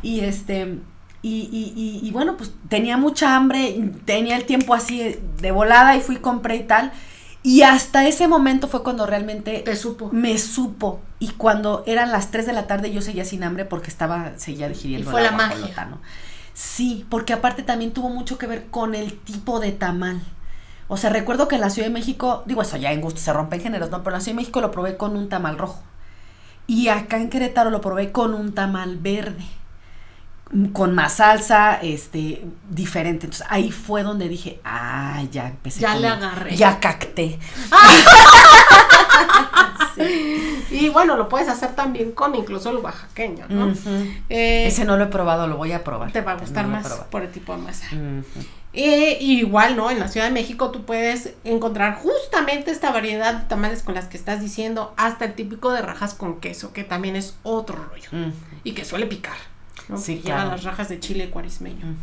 S1: Y este, y, y, y, bueno, pues tenía mucha hambre, tenía el tiempo así de volada y fui, compré y tal. Y hasta ese momento fue cuando realmente
S2: Te supo.
S1: me supo. Y cuando eran las 3 de la tarde yo seguía sin hambre porque estaba, seguía digiriendo.
S2: Y fue la, magia.
S1: ¿no? Sí, porque aparte también tuvo mucho que ver con el tipo de tamal. O sea, recuerdo que en la Ciudad de México, digo eso ya en gusto se rompen géneros, ¿no? Pero en la Ciudad de México lo probé con un tamal rojo. Y acá en Querétaro lo probé con un tamal verde, con más salsa, este, diferente. Entonces ahí fue donde dije, ah, ya empecé.
S2: Ya le agarré.
S1: Ya cacté.
S2: Y bueno, lo puedes hacer también con incluso el oaxaqueño, ¿no?
S1: Eh, Ese no lo he probado, lo voy a probar.
S2: Te va a gustar más por el tipo de masa. Eh, igual, ¿no? En la Ciudad de México tú puedes encontrar justamente esta variedad de tamales con las que estás diciendo, hasta el típico de rajas con queso, que también es otro rollo y que suele picar. ¿no? Sí, Lleva las rajas de chile cuarismeño.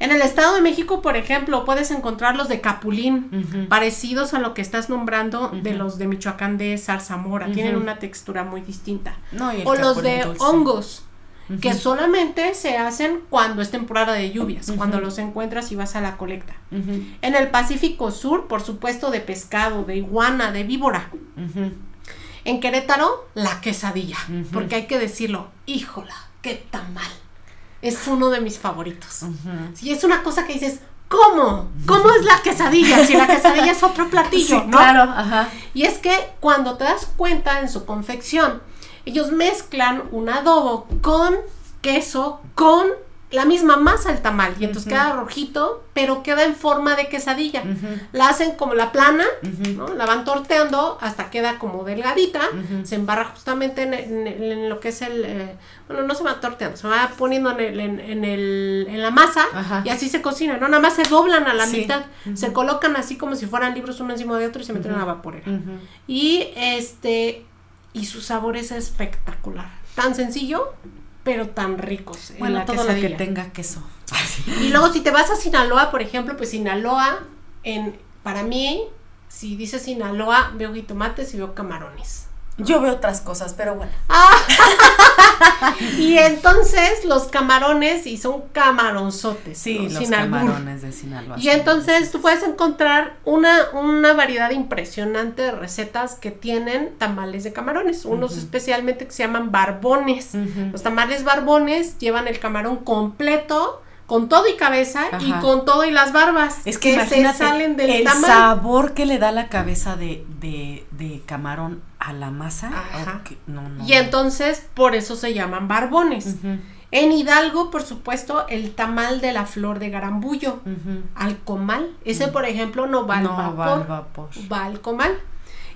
S2: En el Estado de México, por ejemplo, puedes encontrar los de capulín, parecidos a lo que estás nombrando de los de Michoacán de zarzamora. Tienen una textura muy distinta. o los de hongos que solamente se hacen cuando es temporada de lluvias, cuando los encuentras y vas a la colecta. En el Pacífico Sur, por supuesto, de pescado, de iguana, de víbora. En Querétaro, la quesadilla, porque hay que decirlo, híjola, qué tan mal. Es uno de mis favoritos. Y es una cosa que dices, ¿Cómo? ¿Cómo es la quesadilla? Si la quesadilla es otro platillo, ¿no?
S1: Claro, ajá.
S2: Y es que cuando te das cuenta en su confección, ellos mezclan un adobo con queso, con la misma masa el tamal. Y entonces queda rojito, pero queda en forma de quesadilla. La hacen como la plana, ¿no? La van torteando hasta queda como delgadita, se embarra justamente en, lo que es el, eh, bueno, no se va torteando, se va poniendo en, el, en, el, en la masa y así se cocina, ¿no? Nada más se doblan a la mitad, se colocan así como si fueran libros uno encima de otro y se meten en la vaporera. Y este, y su sabor es espectacular. Tan sencillo, pero tan ricos.
S1: Bueno, todo lo que tenga queso.
S2: y luego si te vas a Sinaloa, por ejemplo, pues Sinaloa, en, para mí, si dice Sinaloa, veo jitomates y veo camarones.
S1: Yo veo otras cosas, pero bueno.
S2: Ah. y entonces los camarones, y son camaronzotes.
S1: Sí, los camarones de Sinaloa.
S2: Y entonces tú puedes encontrar una, una variedad impresionante de recetas que tienen tamales de camarones. Unos especialmente que se llaman barbones. Los tamales barbones llevan el camarón completo con todo y cabeza y con todo y las barbas
S1: es que, se salen del el sabor que le da la cabeza de, de, de camarón a la masa.
S2: Y entonces por eso se llaman barbones. En Hidalgo, por supuesto, el tamal de la flor de garambullo, al comal. Ese, por ejemplo, no va al vapor, va al comal.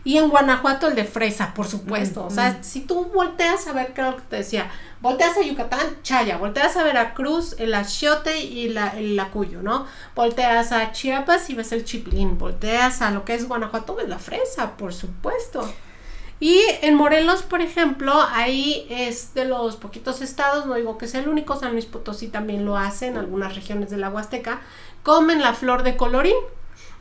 S2: Y en Guanajuato el de fresa, por supuesto. O sea, si tú volteas a ver, creo que te decía, volteas a Yucatán, chaya, volteas a Veracruz, el achiote y la, el lacuyo, ¿no? Volteas a Chiapas y ves el chipilín, volteas a lo que es Guanajuato, ves la fresa, por supuesto. Y en Morelos, por ejemplo, ahí es de los poquitos estados, no digo que sea el único, San Luis Potosí también lo hace, en algunas regiones de la Huasteca, comen la flor de colorín.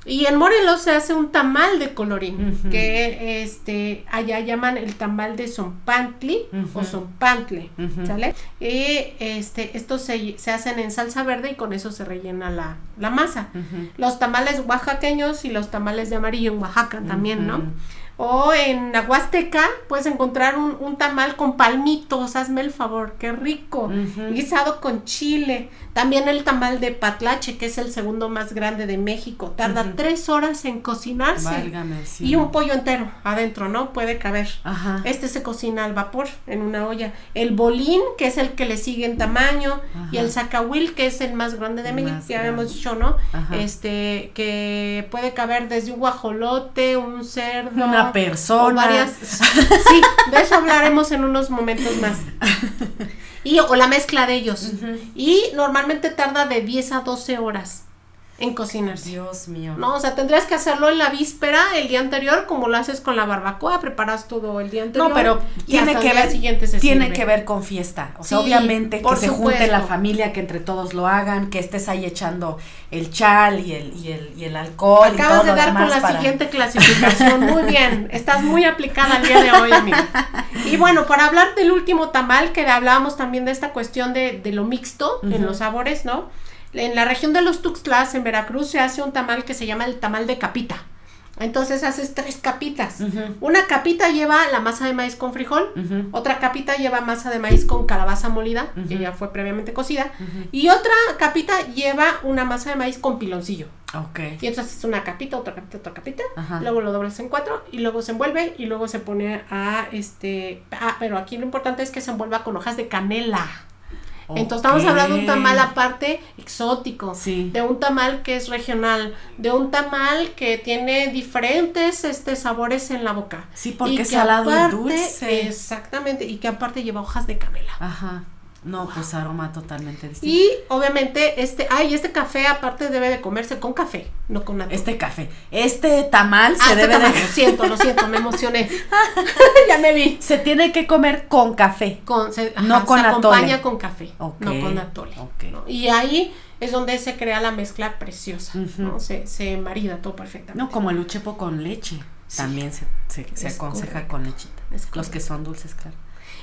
S2: Y en Morelos se hace un tamal de colorín, que este allá llaman el tamal de Zompantli o Zompantle, ¿sale? Y este, estos se, hacen en salsa verde y con eso se rellena la, la masa. Los tamales oaxaqueños y los tamales de amarillo en Oaxaca también, ¿no? O en Aguasteca puedes encontrar un, un tamal con palmitos, hazme el favor, qué rico. Guisado con chile. También el tamal de Patlache, que es el segundo más grande de México. Tarda tres horas en cocinarse.
S1: Válgame, sí.
S2: Y un pollo entero adentro, ¿no? Puede caber.
S1: Ajá.
S2: Este se cocina al vapor en una olla. El bolín, que es el que le sigue en tamaño. Y el zacahuil, que es el más grande de México,
S1: más
S2: ya habíamos
S1: grande.
S2: dicho, ¿no?
S1: Ajá.
S2: Este, que puede caber desde un guajolote, un cerdo.
S1: Una persona.
S2: o varias. Sí, de eso hablaremos en unos momentos más. Y, o la mezcla de ellos. Y normalmente tarda de 10 a 12 horas en cocinarse.
S1: Dios mío.
S2: No, o sea, tendrías que hacerlo en la víspera, el día anterior, como lo haces con la barbacoa, preparas todo el día anterior.
S1: No, pero
S2: y
S1: tiene
S2: hasta
S1: que
S2: el día
S1: ver,
S2: siguiente se
S1: tiene
S2: sirve.
S1: que ver con fiesta. O sea,
S2: Sí,
S1: obviamente que se junte la familia, que entre todos lo hagan, que estés ahí echando el chal y el, y el, y el alcohol. y
S2: Acabas
S1: todo
S2: de dar con la
S1: para-
S2: siguiente clasificación. Muy bien. Estás muy aplicada el día de hoy, amiga. Y bueno, para hablar del último tamal, que hablábamos también de esta cuestión de, de lo mixto en los sabores, ¿no? En la región de los Tuxtlas, en Veracruz, se hace un tamal que se llama el tamal de capita. Entonces haces tres capitas. Una capita lleva la masa de maíz con frijol, otra capita lleva masa de maíz con calabaza molida, que ya fue previamente cocida, y otra capita lleva una masa de maíz con piloncillo.
S1: Ok.
S2: Y entonces es una capita, otra capita, otra capita.
S1: Ajá.
S2: Luego lo doblas en cuatro y luego se envuelve y luego se pone a este. Ah, pero aquí lo importante es que se envuelva con hojas de canela. Entonces estamos hablando de un tamal aparte exótico,
S1: Sí.
S2: de un tamal que es regional, de un tamal que tiene diferentes este, sabores en la boca.
S1: Sí, porque
S2: Y
S1: es salado y
S2: aparte-
S1: dulce.
S2: Exactamente, y que aparte lleva hojas de canela.
S1: Ajá. No, pues aroma totalmente distinto.
S2: Y obviamente este, ay, este café aparte debe de comerse con café, no con atún.
S1: Este café. Este tamal
S2: Ah,
S1: se
S2: este
S1: debe
S2: tamal,
S1: de.
S2: Lo siento, lo siento, me emocioné. ya me vi.
S1: Se tiene que comer con café.
S2: Con, se,
S1: No con
S2: se
S1: atole.
S2: acompaña con café, no con atole. Y ahí es donde se crea la mezcla preciosa. ¿no? Se, se marida todo perfectamente.
S1: No, como el uchepo con leche. También se, se, se aconseja
S2: correcto.
S1: con lechita. Los que son dulces, claro.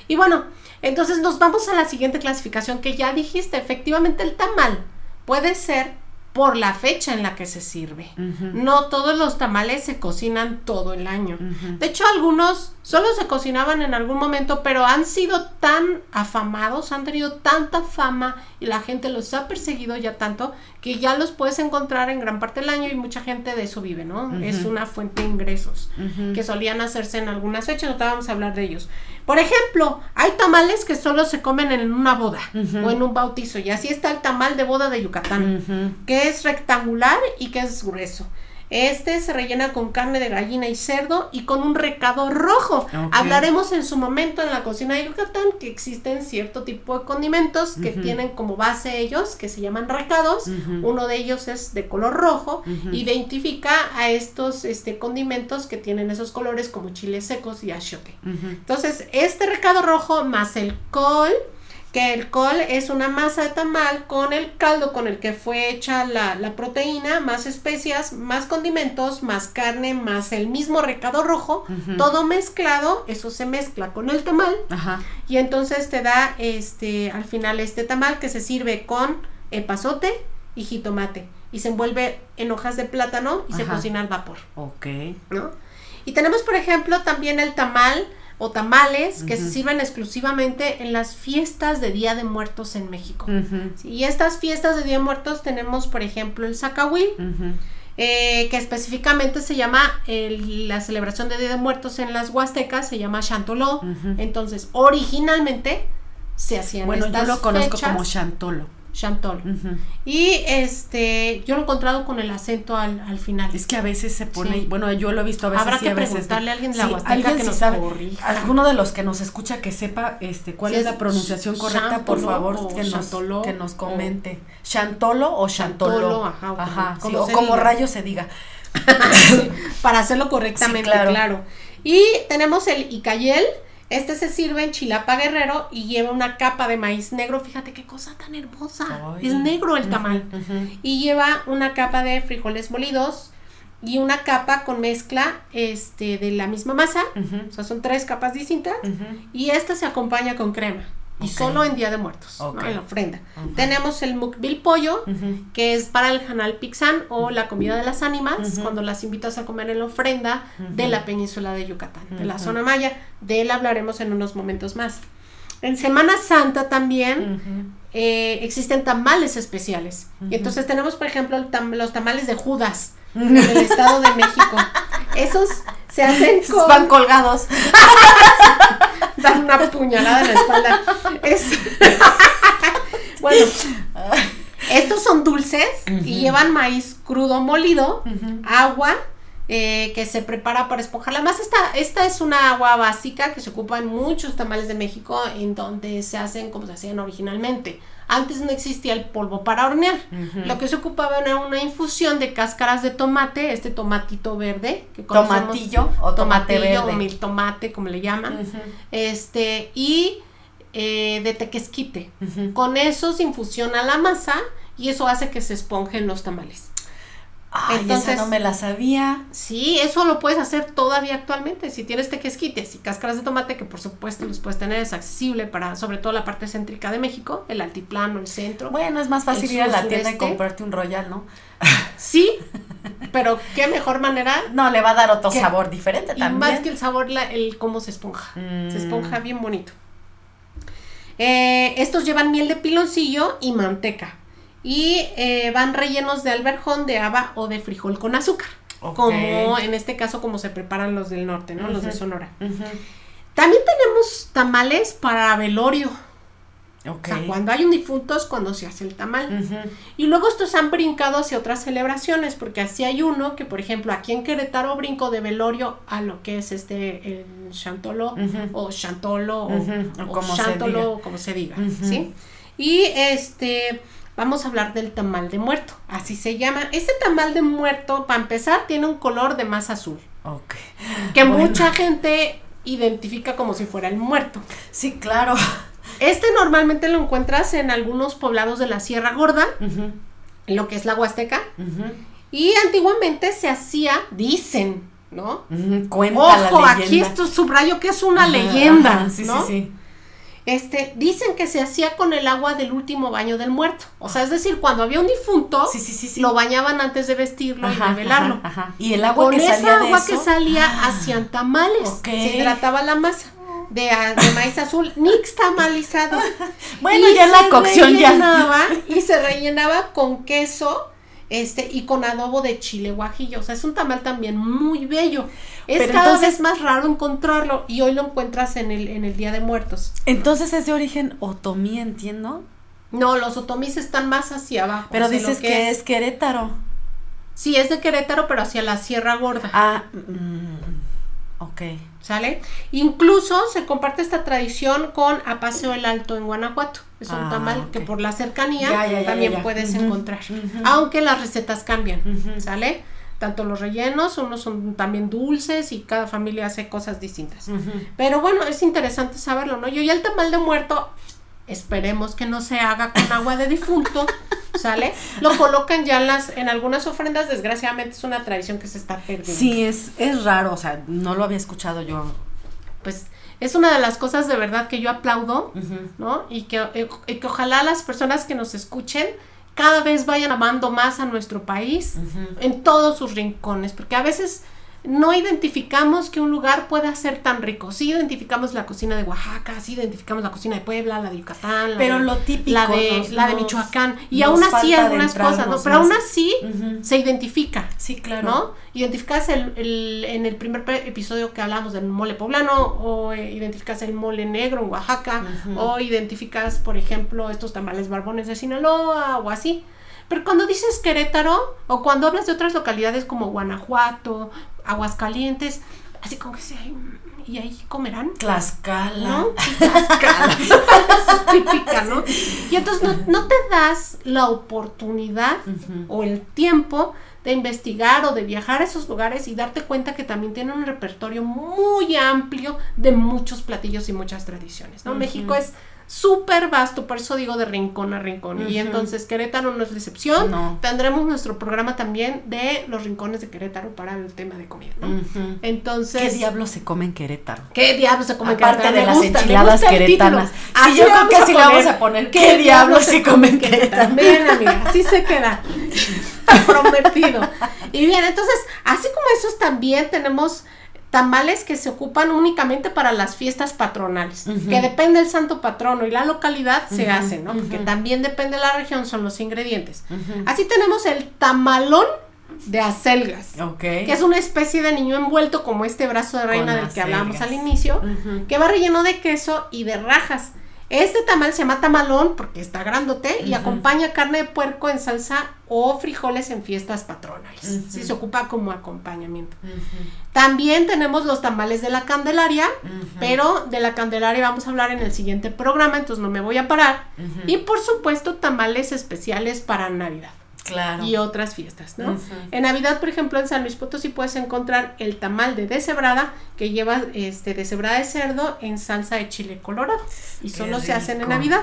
S2: Y bueno, entonces nos vamos a la siguiente clasificación que ya dijiste, efectivamente el tamal puede ser por la fecha en la que se sirve. No todos los tamales se cocinan todo el año. De hecho, algunos solo se cocinaban en algún momento, pero han sido tan afamados, han tenido tanta fama y la gente los ha perseguido ya tanto que ya los puedes encontrar en gran parte del año y mucha gente de eso vive, ¿no? Es una fuente de ingresos que solían hacerse en algunas fechas, ahorita vamos a hablar de ellos. Por ejemplo, hay tamales que solo se comen en una boda o en un bautizo y así está el tamal de boda de Yucatán que es rectangular y que es grueso. Este se rellena con carne de gallina y cerdo y con un recado rojo. Hablaremos en su momento en la cocina de Yucatán que existen cierto tipo de condimentos que tienen como base ellos, que se llaman recados. Uno de ellos es de color rojo. Identifica a estos este, condimentos que tienen esos colores como chiles secos y achiote. Entonces, este recado rojo más el col, que el col es una masa de tamal con el caldo con el que fue hecha la, la proteína, más especias, más condimentos, más carne, más el mismo recado rojo, todo mezclado, eso se mezcla con el tamal
S1: Ajá.
S2: y entonces te da este al final este tamal que se sirve con epazote y jitomate y se envuelve en hojas de plátano y se cocina al vapor.
S1: Ok.
S2: ¿no? Y tenemos, por ejemplo, también el tamal o tamales que se sirven exclusivamente en las fiestas de Día de Muertos en México. Sí, Y estas fiestas de Día de Muertos tenemos, por ejemplo, el Zacahuil, eh, que específicamente se llama el- la celebración de Día de Muertos en las Huastecas, se llama Chantoló. Entonces, originalmente se hacían
S1: Bueno, yo
S2: estas
S1: lo conozco
S2: fechas,
S1: como chantolo.
S2: Chantol. Y este, yo lo he encontrado con el acento al, al final.
S1: Es que a veces se pone,
S2: Sí.
S1: bueno, yo lo he visto a veces
S2: Habrá
S1: sí,
S2: que
S1: a veces no.
S2: preguntarle a alguien de la
S1: Sí, alguien
S2: que nos
S1: sabe. Alguno de los que nos escucha que sepa este cuál es
S2: es
S1: la pronunciación correcta, por favor,
S2: o
S1: que nos, que nos
S2: o-
S1: comente. ¿Chantolo o chantolo?
S2: Chantolo, ajá, o como-
S1: Ajá, o rayo se diga.
S2: Para hacerlo correctamente,
S1: claro.
S2: claro. Y tenemos el Icayel. Este se sirve en Chilapa Guerrero y lleva una capa de maíz negro. Fíjate qué cosa tan hermosa.
S1: Ay.
S2: Es negro el tamal. Y lleva una capa de frijoles molidos y una capa con mezcla este, de la misma masa.
S1: Ujú.
S2: O sea, son tres capas distintas. Y esta se acompaña con crema. Y solo en Día de Muertos, ¿no? en la ofrenda. Tenemos el mukbil pollo, que es para el Hanal Pixán o la comida de las ánimas, cuando las invitas a comer en la ofrenda de la península de Yucatán, de la zona maya. De él hablaremos en unos momentos más. En Semana Santa también eh, existen tamales especiales. Y entonces tenemos, por ejemplo, los tamales de Judas en el Estado de México. Esos se hacen
S1: con... Van colgados.
S2: Dan una puñalada en la espalda. bueno, estos son dulces y llevan maíz crudo molido, agua, eh, que se prepara para esponjar masa. Esta, esta es una agua básica que se ocupa en muchos tamales de México, en donde se hacen como se hacían originalmente. Antes no existía el polvo para hornear. Lo que se ocupaba era una infusión de cáscaras de tomate, este tomatito verde.
S1: Que tomatillo o tomate verde.
S2: o mil tomate, como le llaman. Este, y eh, de tequesquite. Con eso se infusiona la masa y eso hace que se esponjen los tamales.
S1: Ay, Entonces, esa no me la sabía.
S2: Sí, eso lo puedes hacer todavía actualmente. Si tienes tequesquites y cáscaras de tomate, que por supuesto los puedes tener, es accesible para sobre todo la parte céntrica de México, el altiplano, el centro.
S1: Bueno, es más fácil ir a la tienda y comprarte un royal, ¿no?
S2: Sí, pero qué mejor manera.
S1: No, le va a dar otro sabor diferente
S2: y Más que el sabor, la, el cómo se esponja. Se mm. esponja bien bonito. Eh, estos llevan miel de piloncillo y manteca y eh, van rellenos de alberjón, de haba o de frijol con azúcar. Como en este caso, como se preparan los del norte, ¿no? Los de Sonora. También tenemos tamales para velorio. O sea, cuando hay un difunto es cuando se hace el tamal. Y luego estos han brincado hacia otras celebraciones, porque así hay uno que, por ejemplo, aquí en Querétaro brinco de velorio a lo que es este el chantolo o chantolo o, como chantolo, como se diga, ¿sí? Y este vamos a hablar del tamal de muerto, así se llama. Este tamal de muerto, para empezar, tiene un color de más azul. Ok. Que mucha gente identifica como si fuera el muerto.
S1: Sí, claro.
S2: Este normalmente lo encuentras en algunos poblados de la Sierra Gorda, en lo que es la Huasteca. Y antiguamente se hacía, dicen, ¿no? Ojo, aquí esto subrayo que es una leyenda. sí, sí, sí este, dicen que se hacía con el agua del último baño del muerto. O sea, es decir, cuando había un difunto, lo bañaban antes de vestirlo y de velarlo.
S1: Y el agua
S2: con que esa salía agua que salía ah, hacían tamales. Se hidrataba la masa. De, de, maíz azul, nix tamalizado.
S1: bueno, ya la cocción ya.
S2: Y se rellenaba con queso este, y con adobo de chile guajillo. O sea, es un tamal también muy bello. Es cada vez más raro encontrarlo y hoy lo encuentras en el, en el Día de Muertos.
S1: Entonces es de origen otomí, entiendo.
S2: No, los otomís están más hacia abajo.
S1: Pero dices que, es, Querétaro.
S2: Sí, es de Querétaro, pero hacia la Sierra Gorda.
S1: Ah, mm, ok.
S2: ¿Sale? Incluso se comparte esta tradición con Apaseo el Alto en Guanajuato. Es un ah, tamal que por la cercanía también puedes encontrar. Aunque las recetas cambian, ¿sale? Tanto los rellenos, unos son también dulces y cada familia hace cosas distintas. Pero bueno, es interesante saberlo, ¿no? Yo ya el tamal de muerto, esperemos que no se haga con agua de difunto, ¿sale? Lo colocan ya en las, en algunas ofrendas, desgraciadamente es una tradición que se está perdiendo.
S1: Sí, es, es raro, o sea, no lo había escuchado yo.
S2: Pues es una de las cosas de verdad que yo aplaudo, ¿no? Y que, eh, y que ojalá las personas que nos escuchen cada vez vayan amando más a nuestro país en todos sus rincones, porque a veces no identificamos que un lugar pueda ser tan rico. Sí identificamos la cocina de Oaxaca, sí identificamos la cocina de Puebla, la de Yucatán, la
S1: pero lo típico,
S2: la de, la de Michoacán. Y aún así algunas cosas, ¿no? Pero aún así se identifica.
S1: Sí, claro.
S2: ¿No? Identificas el, en el primer episodio que hablamos del mole poblano, o eh, identificas el mole negro en Oaxaca, o identificas, por ejemplo, estos tamales barbones de Sinaloa, o así. Pero cuando dices Querétaro, o cuando hablas de otras localidades como Guanajuato, Aguascalientes, así como que se y ahí comerán.
S1: Tlaxcala.
S2: ¿No? Tlaxcala. típica, ¿no? Y entonces no, te das la oportunidad o el tiempo de investigar o de viajar a esos lugares y darte cuenta que también tienen un repertorio muy amplio de muchos platillos y muchas tradiciones, ¿no? México es súper vasto, por eso digo de rincón a rincón. Y entonces Querétaro no es excepción.
S1: No.
S2: Tendremos nuestro programa también de los rincones de Querétaro para el tema de comida, ¿no? Entonces.
S1: ¿Qué diablos se come en Querétaro?
S2: ¿Qué diablos se come en
S1: Aparte de las
S2: gusta,
S1: enchiladas queretanas. Sí,
S2: Así
S1: yo creo que así le vamos a poner, ¿qué diablos se come en Querétaro?
S2: Bien, amiga, así se queda. Prometido. Y bien, entonces, así como esos también tenemos tamales que se ocupan únicamente para las fiestas patronales, que depende del santo patrono y la localidad se hacen, ¿no? Porque también depende de la región, son los ingredientes. Así tenemos el tamalón de acelgas, que es una especie de niño envuelto como este brazo de reina
S1: Con
S2: del que hablábamos al inicio, que va relleno de queso y de rajas. Este tamal se llama tamalón porque está grandote y acompaña carne de puerco en salsa o frijoles en fiestas patronales. Sí, se ocupa como acompañamiento. También tenemos los tamales de la Candelaria, pero de la Candelaria vamos a hablar en el siguiente programa, entonces no me voy a parar. Y por supuesto tamales especiales para Navidad
S1: Claro.
S2: y otras fiestas, ¿no? En Navidad, por ejemplo, en San Luis Potosí puedes encontrar el tamal de deshebrada que lleva este deshebrada de cerdo en salsa de chile colorado y
S1: Qué
S2: solo se hacen en. Navidad.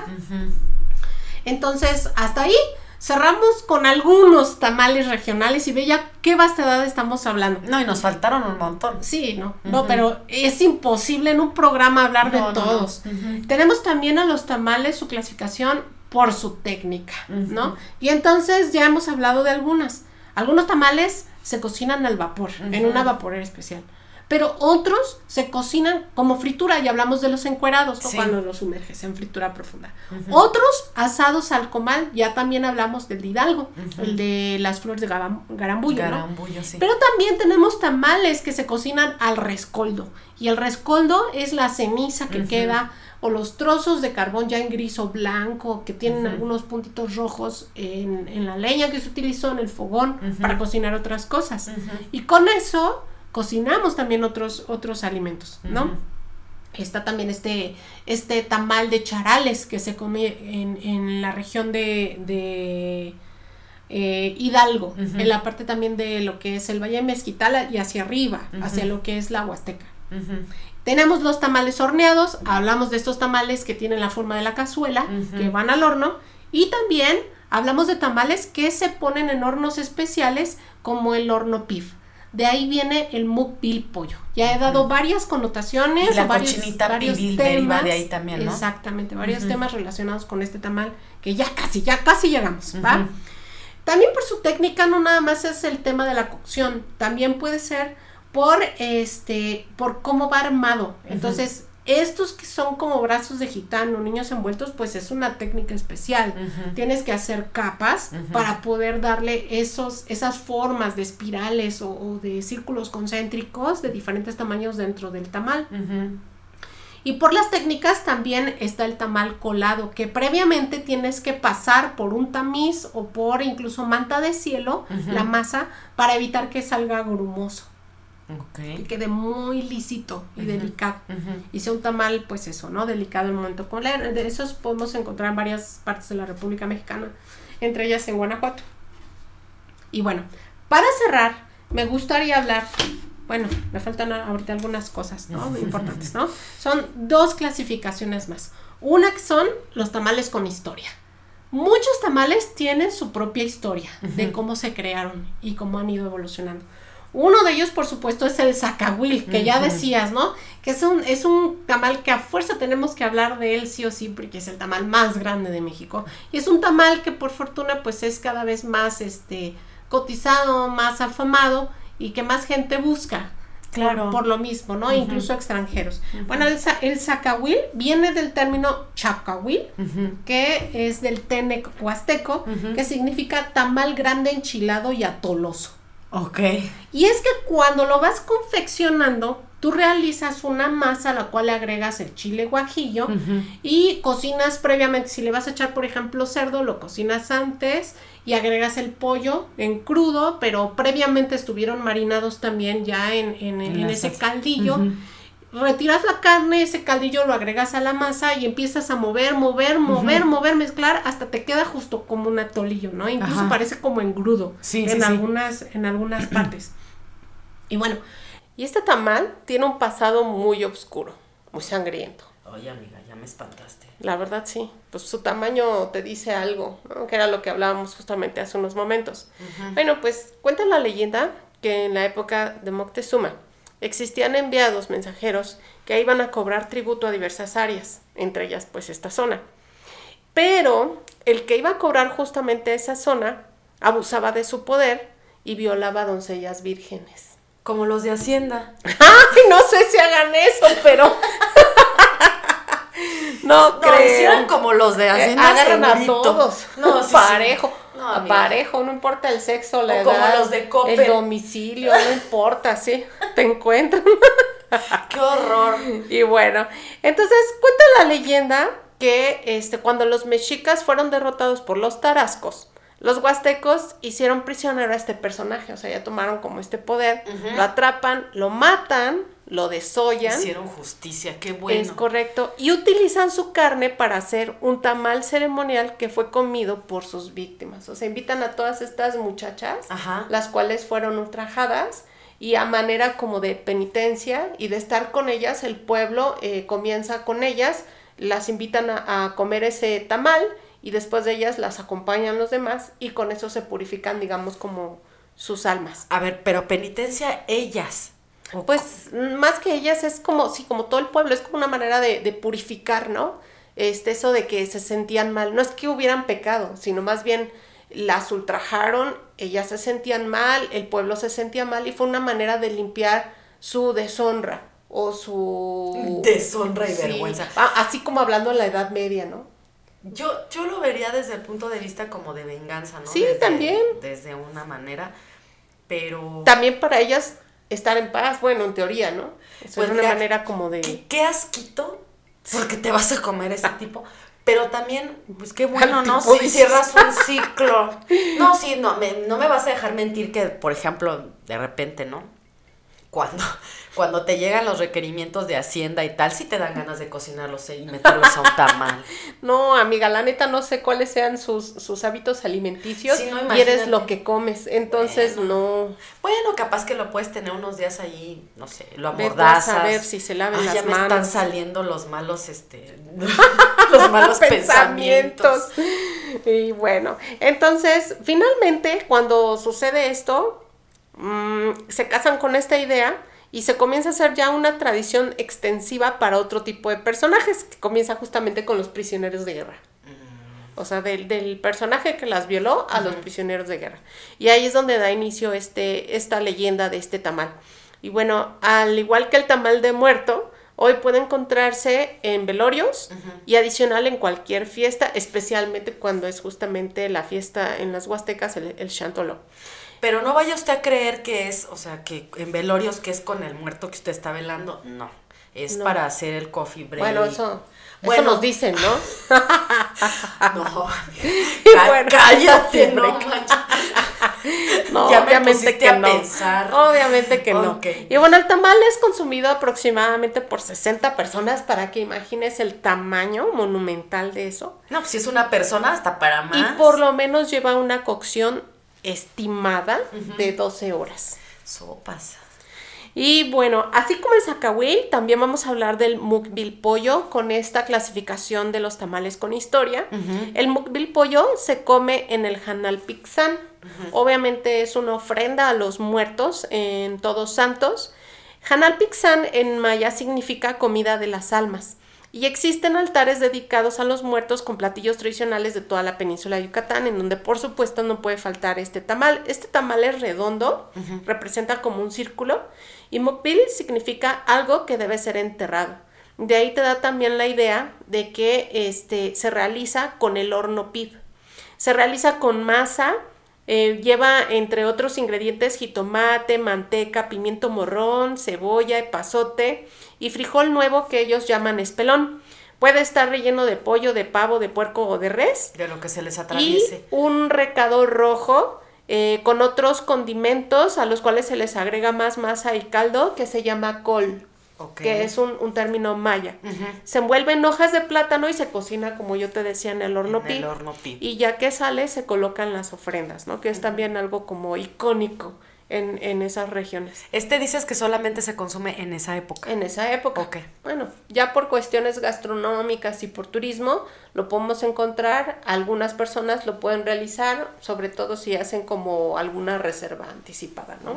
S2: Entonces, hasta ahí cerramos con algunos tamales regionales y ve ya qué vastedad estamos hablando.
S1: No, y nos faltaron un montón.
S2: Sí, no, no, pero es imposible en un programa hablar
S1: No,
S2: de
S1: no.
S2: todos. Tenemos también a los tamales su clasificación por su técnica. ¿no? Y entonces ya hemos hablado de algunas. Algunos tamales se cocinan al vapor, en una vaporera especial. Pero otros se cocinan como fritura, y hablamos de los encuerados.
S1: Sí.
S2: cuando los sumerges en fritura profunda. Otros asados al comal, ya también hablamos del de Hidalgo, el de las flores de garam- garambullo, ¿no?
S1: Garambullo, sí.
S2: Pero también tenemos tamales que se cocinan al rescoldo. Y el rescoldo es la ceniza que queda o los trozos de carbón ya en gris o blanco que tienen algunos puntitos rojos en, en la leña que se utilizó en el fogón para cocinar otras cosas. Y con eso cocinamos también otros, otros alimentos, ¿no? Está también este, este tamal de charales que se come en, en la región de, de, eh, Hidalgo, en la parte también de lo que es el Valle de Mezquitala y hacia arriba, hacia lo que es la Huasteca. Tenemos los tamales horneados, hablamos de estos tamales que tienen la forma de la cazuela, que van al horno, y también hablamos de tamales que se ponen en hornos especiales como el horno PIF. De ahí viene el mukbil pollo. Ya he dado varias connotaciones,
S1: Y la
S2: varios,
S1: cochinita
S2: varios
S1: pibil deriva de ahí también, ¿no?
S2: Exactamente, varios temas relacionados con este tamal que ya casi, ya casi llegamos. También por su técnica no nada más es el tema de la cocción, también puede ser por este por cómo va armado. Entonces, estos que son como brazos de gitano, niños envueltos, pues es una técnica especial. Tienes que hacer capas para poder darle esos, esas formas de espirales o, o de círculos concéntricos de diferentes tamaños dentro del tamal. Y por las técnicas también está el tamal colado, que previamente tienes que pasar por un tamiz o por incluso manta de cielo, la masa, para evitar que salga grumoso, que
S1: Ok.
S2: quede muy lícito y delicado. Y sea un tamal, pues eso, ¿no? Delicado el momento con leer. De esos podemos encontrar en varias partes de la República Mexicana, entre ellas en Guanajuato. Y bueno, para cerrar, me gustaría hablar, bueno, me faltan ahorita algunas cosas, ¿no? Muy importantes, ¿no? Son dos clasificaciones más. Una que son los tamales con historia. Muchos tamales tienen su propia historia de cómo se crearon y cómo han ido evolucionando. Uno de ellos, por supuesto, es el zacahuil, que ya decías, ¿no? Que es un, es un tamal que a fuerza tenemos que hablar de él sí o sí, porque es el tamal más grande de México. Y es un tamal que por fortuna pues es cada vez más este cotizado, más afamado y que más gente busca.
S1: Claro.
S2: Por, por lo mismo, ¿no? Incluso extranjeros. Bueno, el, el zacahuil viene del término chacahuil, que es del tenec huasteco, que significa tamal grande, enchilado y atoloso.
S1: Ok.
S2: Y es que cuando lo vas confeccionando, tú realizas una masa a la cual le agregas el chile guajillo y cocinas previamente. Si le vas a echar, por ejemplo, cerdo, lo cocinas antes y agregas el pollo en crudo, pero previamente estuvieron marinados también ya en, en-
S1: En
S2: en
S1: la
S2: ese
S1: salsa.
S2: caldillo. Retiras la carne, ese caldillo lo agregas a la masa y empiezas a mover, mover, mover, mover, mezclar hasta te queda justo como un atolillo, ¿no? Incluso
S1: Ajá.
S2: parece como engrudo
S1: Sí,
S2: en
S1: sí, sí.
S2: algunas en algunas partes. Y bueno, y este tamal tiene un pasado muy oscuro, muy sangriento.
S1: Oye, amiga, ya me espantaste.
S2: La verdad sí, pues su tamaño te dice algo, ¿no? que era lo que hablábamos justamente hace unos momentos. Bueno, pues cuenta la leyenda que en la época de Moctezuma existían enviados mensajeros que iban a cobrar tributo a diversas áreas, entre ellas pues esta zona. Pero el que iba a cobrar justamente esa zona abusaba de su poder y violaba doncellas vírgenes.
S1: Como los de Hacienda.
S2: Ay, no sé si hagan eso, pero no,
S1: No,
S2: creo.
S1: hicieron como los de
S2: Eh,
S1: Hacienda.
S2: agarran a todos.
S1: No, sí, sí. No,
S2: a
S1: amiga.
S2: parejo, no importa el sexo, la
S1: O como
S2: edad,
S1: los de Coppel.
S2: el domicilio, no importa, sí, te encuentran.
S1: Qué horror.
S2: y bueno, entonces cuenta la leyenda que este, cuando los mexicas fueron derrotados por los tarascos, los huastecos hicieron prisionero a este personaje, o sea, ya tomaron como este poder, lo atrapan, lo matan, lo desollan.
S1: Hicieron justicia, qué bueno.
S2: Es correcto. Y utilizan su carne para hacer un tamal ceremonial que fue comido por sus víctimas. O sea, invitan a todas estas muchachas,
S1: Ajá.
S2: las cuales fueron ultrajadas, y a manera como de penitencia y de estar con ellas, el pueblo eh, comienza con ellas, las invitan a, a comer ese tamal y después de ellas las acompañan los demás y con eso se purifican, digamos, como sus almas.
S1: A ver, pero penitencia ellas.
S2: Pues más que ellas es como, sí, como todo el pueblo, es como una manera de, de purificar, ¿no? Este, eso de que se sentían mal, no es que hubieran pecado, sino más bien las ultrajaron, ellas se sentían mal, el pueblo se sentía mal y fue una manera de limpiar su deshonra o su...
S1: Deshonra y
S2: Sí,
S1: vergüenza.
S2: así como hablando en la Edad Media, ¿no?
S1: Yo, yo lo vería desde el punto de vista como de venganza, ¿no?
S2: Sí,
S1: Desde-
S2: también.
S1: Desde una manera, pero...
S2: También para ellas estar en paz, bueno, en teoría, ¿no? Eso
S1: Pues
S2: es una
S1: mira,
S2: manera como de...
S1: ¿Qué, qué asquito? Porque te vas a comer ese tipo. Pero también, pues qué bueno, ¿no? Si
S2: dices.
S1: cierras un ciclo. No, sí, no me, no me vas a dejar mentir que, por ejemplo, de repente, ¿no? Cuando, cuando te llegan los requerimientos de Hacienda y tal, sí te dan ganas de cocinarlos y meterlos a un tamal.
S2: No, amiga, la neta no sé cuáles sean sus, sus hábitos alimenticios
S1: Sí, no,
S2: y eres lo que comes. Entonces, no.
S1: Bueno, capaz que lo puedes tener unos días ahí, no sé, lo
S2: tú a
S1: amordazas.
S2: saber si se laven
S1: Ay,
S2: las
S1: ya me
S2: manos.
S1: están saliendo los malos, este, los malos pensamientos.
S2: Y bueno, entonces, finalmente, cuando sucede esto, mm, se casan con esta idea y se comienza a hacer ya una tradición extensiva para otro tipo de personajes, que comienza justamente con los prisioneros de guerra. O sea, del, del personaje que las violó a los prisioneros de guerra. Y ahí es donde da inicio este, esta leyenda de este tamal. Y bueno, al igual que el tamal de muerto, hoy puede encontrarse en velorios y adicional en cualquier fiesta, especialmente cuando es justamente la fiesta en las Huastecas, el, el Chantoló.
S1: Pero no vaya usted a creer que es, o sea, que en velorios que es con el muerto que usted está velando, no. Es
S2: No.
S1: para hacer el coffee break.
S2: Bueno, eso,
S1: Bueno.
S2: eso nos dicen, ¿no?
S1: No,
S2: bueno,
S1: cállate, no.
S2: No,
S1: Ya me
S2: obviamente que
S1: a
S2: no.
S1: pensar.
S2: Obviamente que no. Y bueno, el tamal es consumido aproximadamente por 60 personas para que imagines el tamaño monumental de eso.
S1: No, pues si es una persona, hasta para más.
S2: Y por lo menos lleva una cocción estimada de 12 horas.
S1: Sopas.
S2: Y bueno, así como el zacahuil, también vamos a hablar del mukbil pollo con esta clasificación de los tamales con historia. El mukbil pollo se come en el Hanal Pixán. Obviamente es una ofrenda a los muertos en Todos Santos. Hanal Pixán en maya significa comida de las almas. Y existen altares dedicados a los muertos con platillos tradicionales de toda la península de Yucatán, en donde por supuesto no puede faltar este tamal. Este tamal es redondo, representa como un círculo, y mukbil significa algo que debe ser enterrado. De ahí te da también la idea de que este, se realiza con el horno pib. Se realiza con masa, eh, lleva entre otros ingredientes jitomate, manteca, pimiento morrón, cebolla, epazote y frijol nuevo que ellos llaman espelón. Puede estar relleno de pollo, de pavo, de puerco o de res.
S1: De lo que se les
S2: Y
S1: atraviese.
S2: un recado rojo eh, con otros condimentos a los cuales se les agrega más masa y caldo que se llama col, Que es un, un término maya. Se envuelve en hojas de plátano y se cocina, como yo te decía, en el horno
S1: En el
S2: pi.
S1: horno pi.
S2: Y ya que sale, se colocan las ofrendas, ¿no? Que es también algo como icónico en, en, esas regiones.
S1: Este dices que solamente se consume en esa época.
S2: En esa época.
S1: Ok.
S2: Bueno, ya por cuestiones gastronómicas y por turismo lo podemos encontrar. Algunas personas lo pueden realizar, sobre todo si hacen como alguna reserva anticipada, ¿no?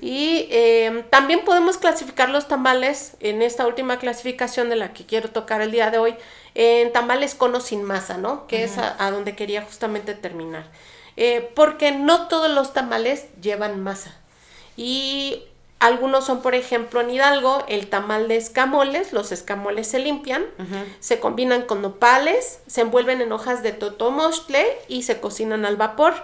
S2: Y eh, también podemos clasificar los tamales en esta última clasificación de la que quiero tocar el día de hoy, en tamales con o sin masa, ¿no? Que es a, a donde quería justamente terminar. Eh, porque no todos los tamales llevan masa. Y algunos son, por ejemplo, en Hidalgo, el tamal de escamoles, los escamoles se limpian, se combinan con nopales, se envuelven en hojas de totomostle y se cocinan al vapor.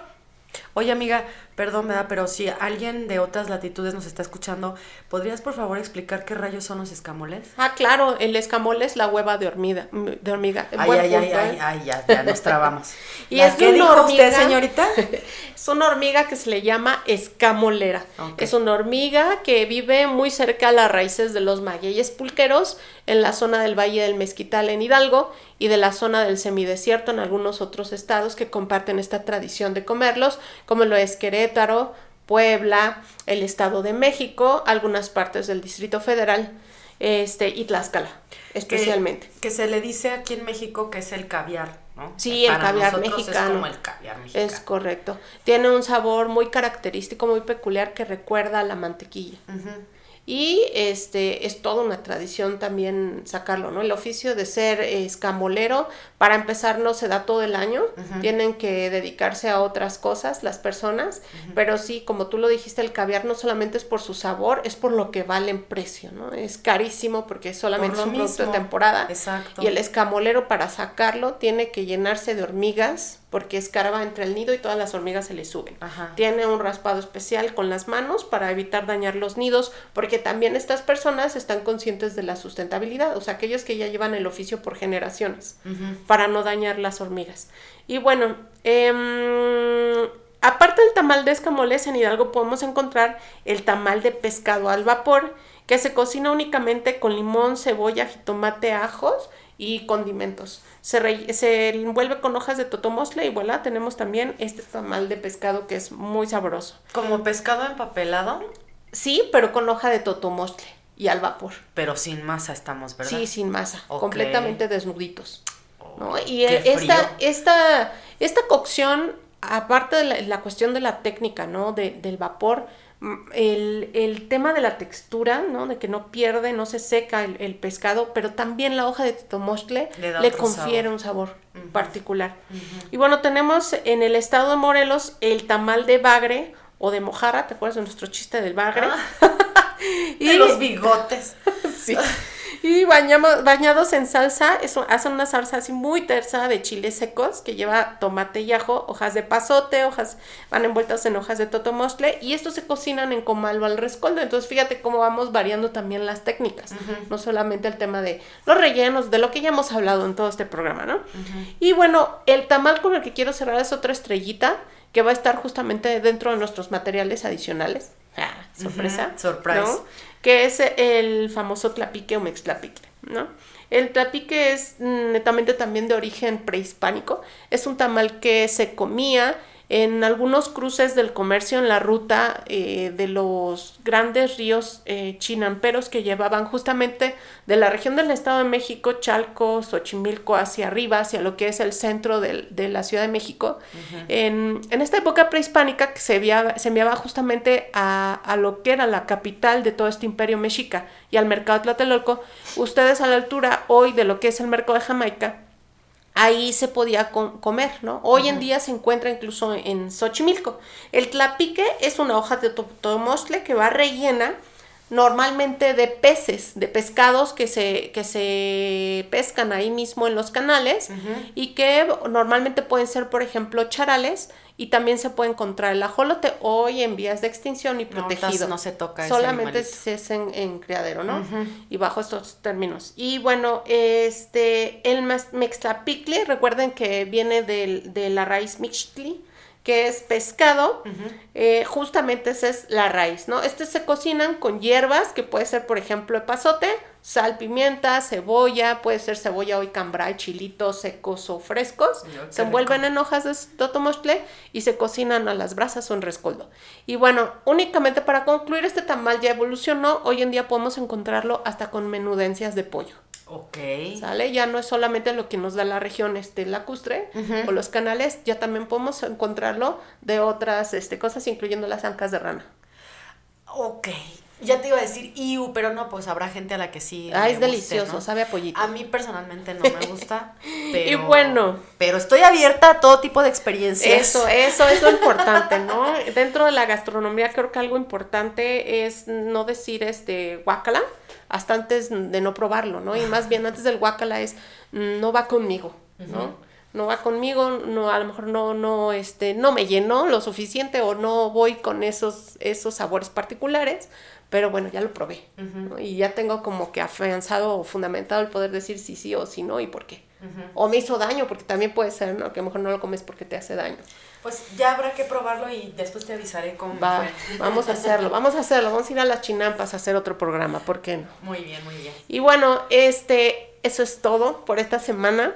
S1: Oye, amiga, Perdón, ¿verdad? Pero si alguien de otras latitudes nos está escuchando, ¿podrías por favor explicar qué rayos son los escamoles?
S2: Ah, claro, el escamole es la hueva de hormiga. De hormiga.
S1: Ay, ay, ay, ay, ay, ya, ya nos trabamos.
S2: ¿Y es qué dijo hormiga, usted, señorita? es una hormiga que se le llama escamolera. Es una hormiga que vive muy cerca a las raíces de los magueyes pulqueros en la zona del Valle del Mezquital en Hidalgo y de la zona del semidesierto en algunos otros estados que comparten esta tradición de comerlos, como lo es Querétaro, Puebla, el Estado de México, algunas partes del Distrito Federal este, y Tlaxcala, especialmente.
S1: Que, se le dice aquí en México que es el caviar, ¿no?
S2: Sí, el caviar mexicano.
S1: Es como el caviar mexicano.
S2: Es correcto. Tiene un sabor muy característico, muy peculiar que recuerda a la mantequilla. Y este es toda una tradición también sacarlo, ¿no? El oficio de ser escamolero, para empezar, no se da todo el año, tienen que dedicarse a otras cosas las personas, pero sí, como tú lo dijiste, el caviar no solamente es por su sabor, es por lo que vale en precio, ¿no? Es carísimo porque solamente es un producto de temporada.
S1: Exacto.
S2: Y el escamolero para sacarlo tiene que llenarse de hormigas, porque escarba entre el nido y todas las hormigas se le suben. Tiene un raspado especial con las manos para evitar dañar los nidos, porque también estas personas están conscientes de la sustentabilidad, o sea, aquellos que ya llevan el oficio por generaciones, para no dañar las hormigas. Y bueno, eh, aparte del tamal de escamoles, en Hidalgo podemos encontrar el tamal de pescado al vapor, que se cocina únicamente con limón, cebolla, jitomate, ajos y condimentos. Se, se envuelve con hojas de totomosle y voilà, tenemos también este tamal de pescado que es muy sabroso.
S1: ¿Como pescado empapelado?
S2: Sí, pero con hoja de totomosle y al vapor.
S1: Pero sin masa estamos, ¿verdad?
S2: Sí, sin masa, completamente desnuditos. ¿no? Y esta, esta, esta cocción, aparte de la, cuestión de la técnica, ¿no? De, del vapor, el, tema de la textura, ¿no? De que no pierde, no se seca el, pescado, pero también la hoja de totomostle le, confiere un sabor particular. Y bueno, tenemos en el estado de Morelos el tamal de bagre o de mojarra, ¿te acuerdas de nuestro chiste del bagre?
S1: Ah. y los bigotes.
S2: sí. Y bañamos, bañados en salsa, eso, hacen una salsa así muy tersa de chiles secos que lleva tomate y ajo, hojas de pasote, hojas, van envueltas en hojas de totomostle y estos se cocinan en comal o al rescoldo. Entonces fíjate cómo vamos variando también las técnicas, no solamente el tema de los rellenos, de lo que ya hemos hablado en todo este programa, ¿no? Y bueno, el tamal con el que quiero cerrar es otra estrellita que va a estar justamente dentro de nuestros materiales adicionales. Ah, sorpresa.
S1: Surprise
S2: que es el famoso tlapique o mextlapique, ¿no? El tlapique es netamente también de origen prehispánico, es un tamal que se comía en algunos cruces del comercio en la ruta eh, de los grandes ríos eh, chinamperos que llevaban justamente de la región del Estado de México, Chalco, Xochimilco, hacia arriba, hacia lo que es el centro de la Ciudad de México. en, esta época prehispánica que se enviaba, se enviaba justamente a, a, lo que era la capital de todo este imperio mexica y al mercado de Tlatelolco, ustedes a la altura hoy de lo que es el mercado de Jamaica, ahí se podía comer, ¿no? Hoy en día se encuentra incluso en Xochimilco. El tlapique es una hoja de totomostle que va rellena normalmente de peces, de pescados que se, que se pescan ahí mismo en los canales y que normalmente pueden ser, por ejemplo, charales y también se puede encontrar el ajolote hoy en vías de extinción y protegido.
S1: No, se toca
S2: Solamente se es en, criadero, ¿no? Y bajo estos términos. Y bueno, este, el mextlapicle, recuerden que viene de la raíz mixtli, que es pescado, eh, justamente esa es la raíz, ¿no? Estos se cocinan con hierbas, que puede ser, por ejemplo, epazote, sal, pimienta, cebolla, puede ser cebolla hoy cambray, chilitos secos o frescos. se envuelven en hojas de totomostle y se cocinan a las brasas o en rescoldo. Y bueno, únicamente para concluir, este tamal ya evolucionó. Hoy en día podemos encontrarlo hasta con menudencias de pollo.
S1: Ok.
S2: ¿Sale? Ya no es solamente lo que nos da la región este, lacustre o los canales, ya también podemos encontrarlo de otras este, cosas, incluyendo las ancas de rana.
S1: Ok. Ya te iba a decir iu, pero no, pues habrá gente a la que sí.
S2: Ah, es delicioso, sabe a pollito.
S1: A mí personalmente no me gusta. Pero,
S2: y bueno.
S1: Pero estoy abierta a todo tipo de experiencias.
S2: Eso, eso es lo importante, ¿no? Dentro de la gastronomía creo que algo importante es no decir este guacala hasta antes de no probarlo, ¿no? Y más bien antes del guacala es no va conmigo, ¿no? no va conmigo, no, a lo mejor no, no, este, no me llenó lo suficiente o no voy con esos, esos sabores particulares, pero bueno, ya lo probé. Y ya tengo como que afianzado o fundamentado el poder decir si sí o si no y por qué. O me hizo daño, porque también puede ser, ¿no? Que a lo mejor no lo comes porque te hace daño.
S1: Pues ya habrá que probarlo y después te avisaré cómo
S2: Va, Vamos a hacerlo, vamos a hacerlo. Vamos a ir a las chinampas a hacer otro programa, ¿por qué no?
S1: Muy bien, muy bien.
S2: Y bueno, este, eso es todo por esta semana.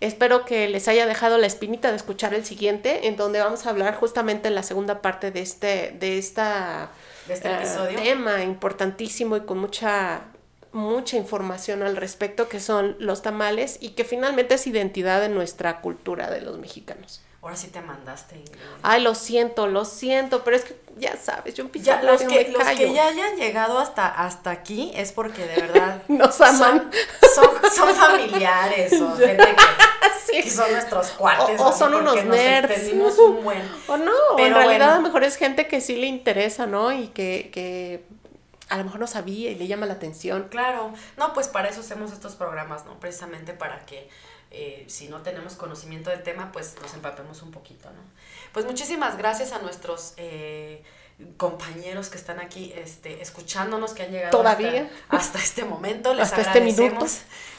S2: Espero que les haya dejado la espinita de escuchar el siguiente, en donde vamos a hablar justamente en la segunda parte de este, de esta
S1: este eh,
S2: tema importantísimo y con mucha mucha información al respecto que son los tamales y que finalmente es identidad de nuestra cultura de los mexicanos.
S1: Ahora sí te mandaste.
S2: Ay, lo siento, lo siento, pero es que ya sabes, yo
S1: empiezo ya, los que, los que ya hayan llegado hasta, hasta aquí es porque de verdad
S2: nos aman.
S1: Son, son, familiares o gente que, son nuestros cuates.
S2: O, son unos nerds.
S1: Un buen.
S2: O no, pero en realidad a lo mejor es gente que sí le interesa, ¿no? Y que, que a lo mejor no sabía y le llama la atención.
S1: Claro, no, pues para eso hacemos estos programas, ¿no? Precisamente para que eh, si no tenemos conocimiento del tema, pues nos empapemos un poquito, ¿no? Pues muchísimas gracias a nuestros eh, compañeros que están aquí este, escuchándonos, que han llegado
S2: ¿Todavía?
S1: Hasta, este momento. Les
S2: hasta este minuto.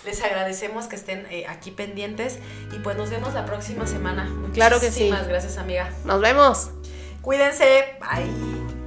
S1: Les agradecemos que estén eh, aquí pendientes y pues nos vemos la próxima semana.
S2: Claro que sí.
S1: Muchísimas gracias, amiga.
S2: Nos vemos.
S1: Cuídense. Bye.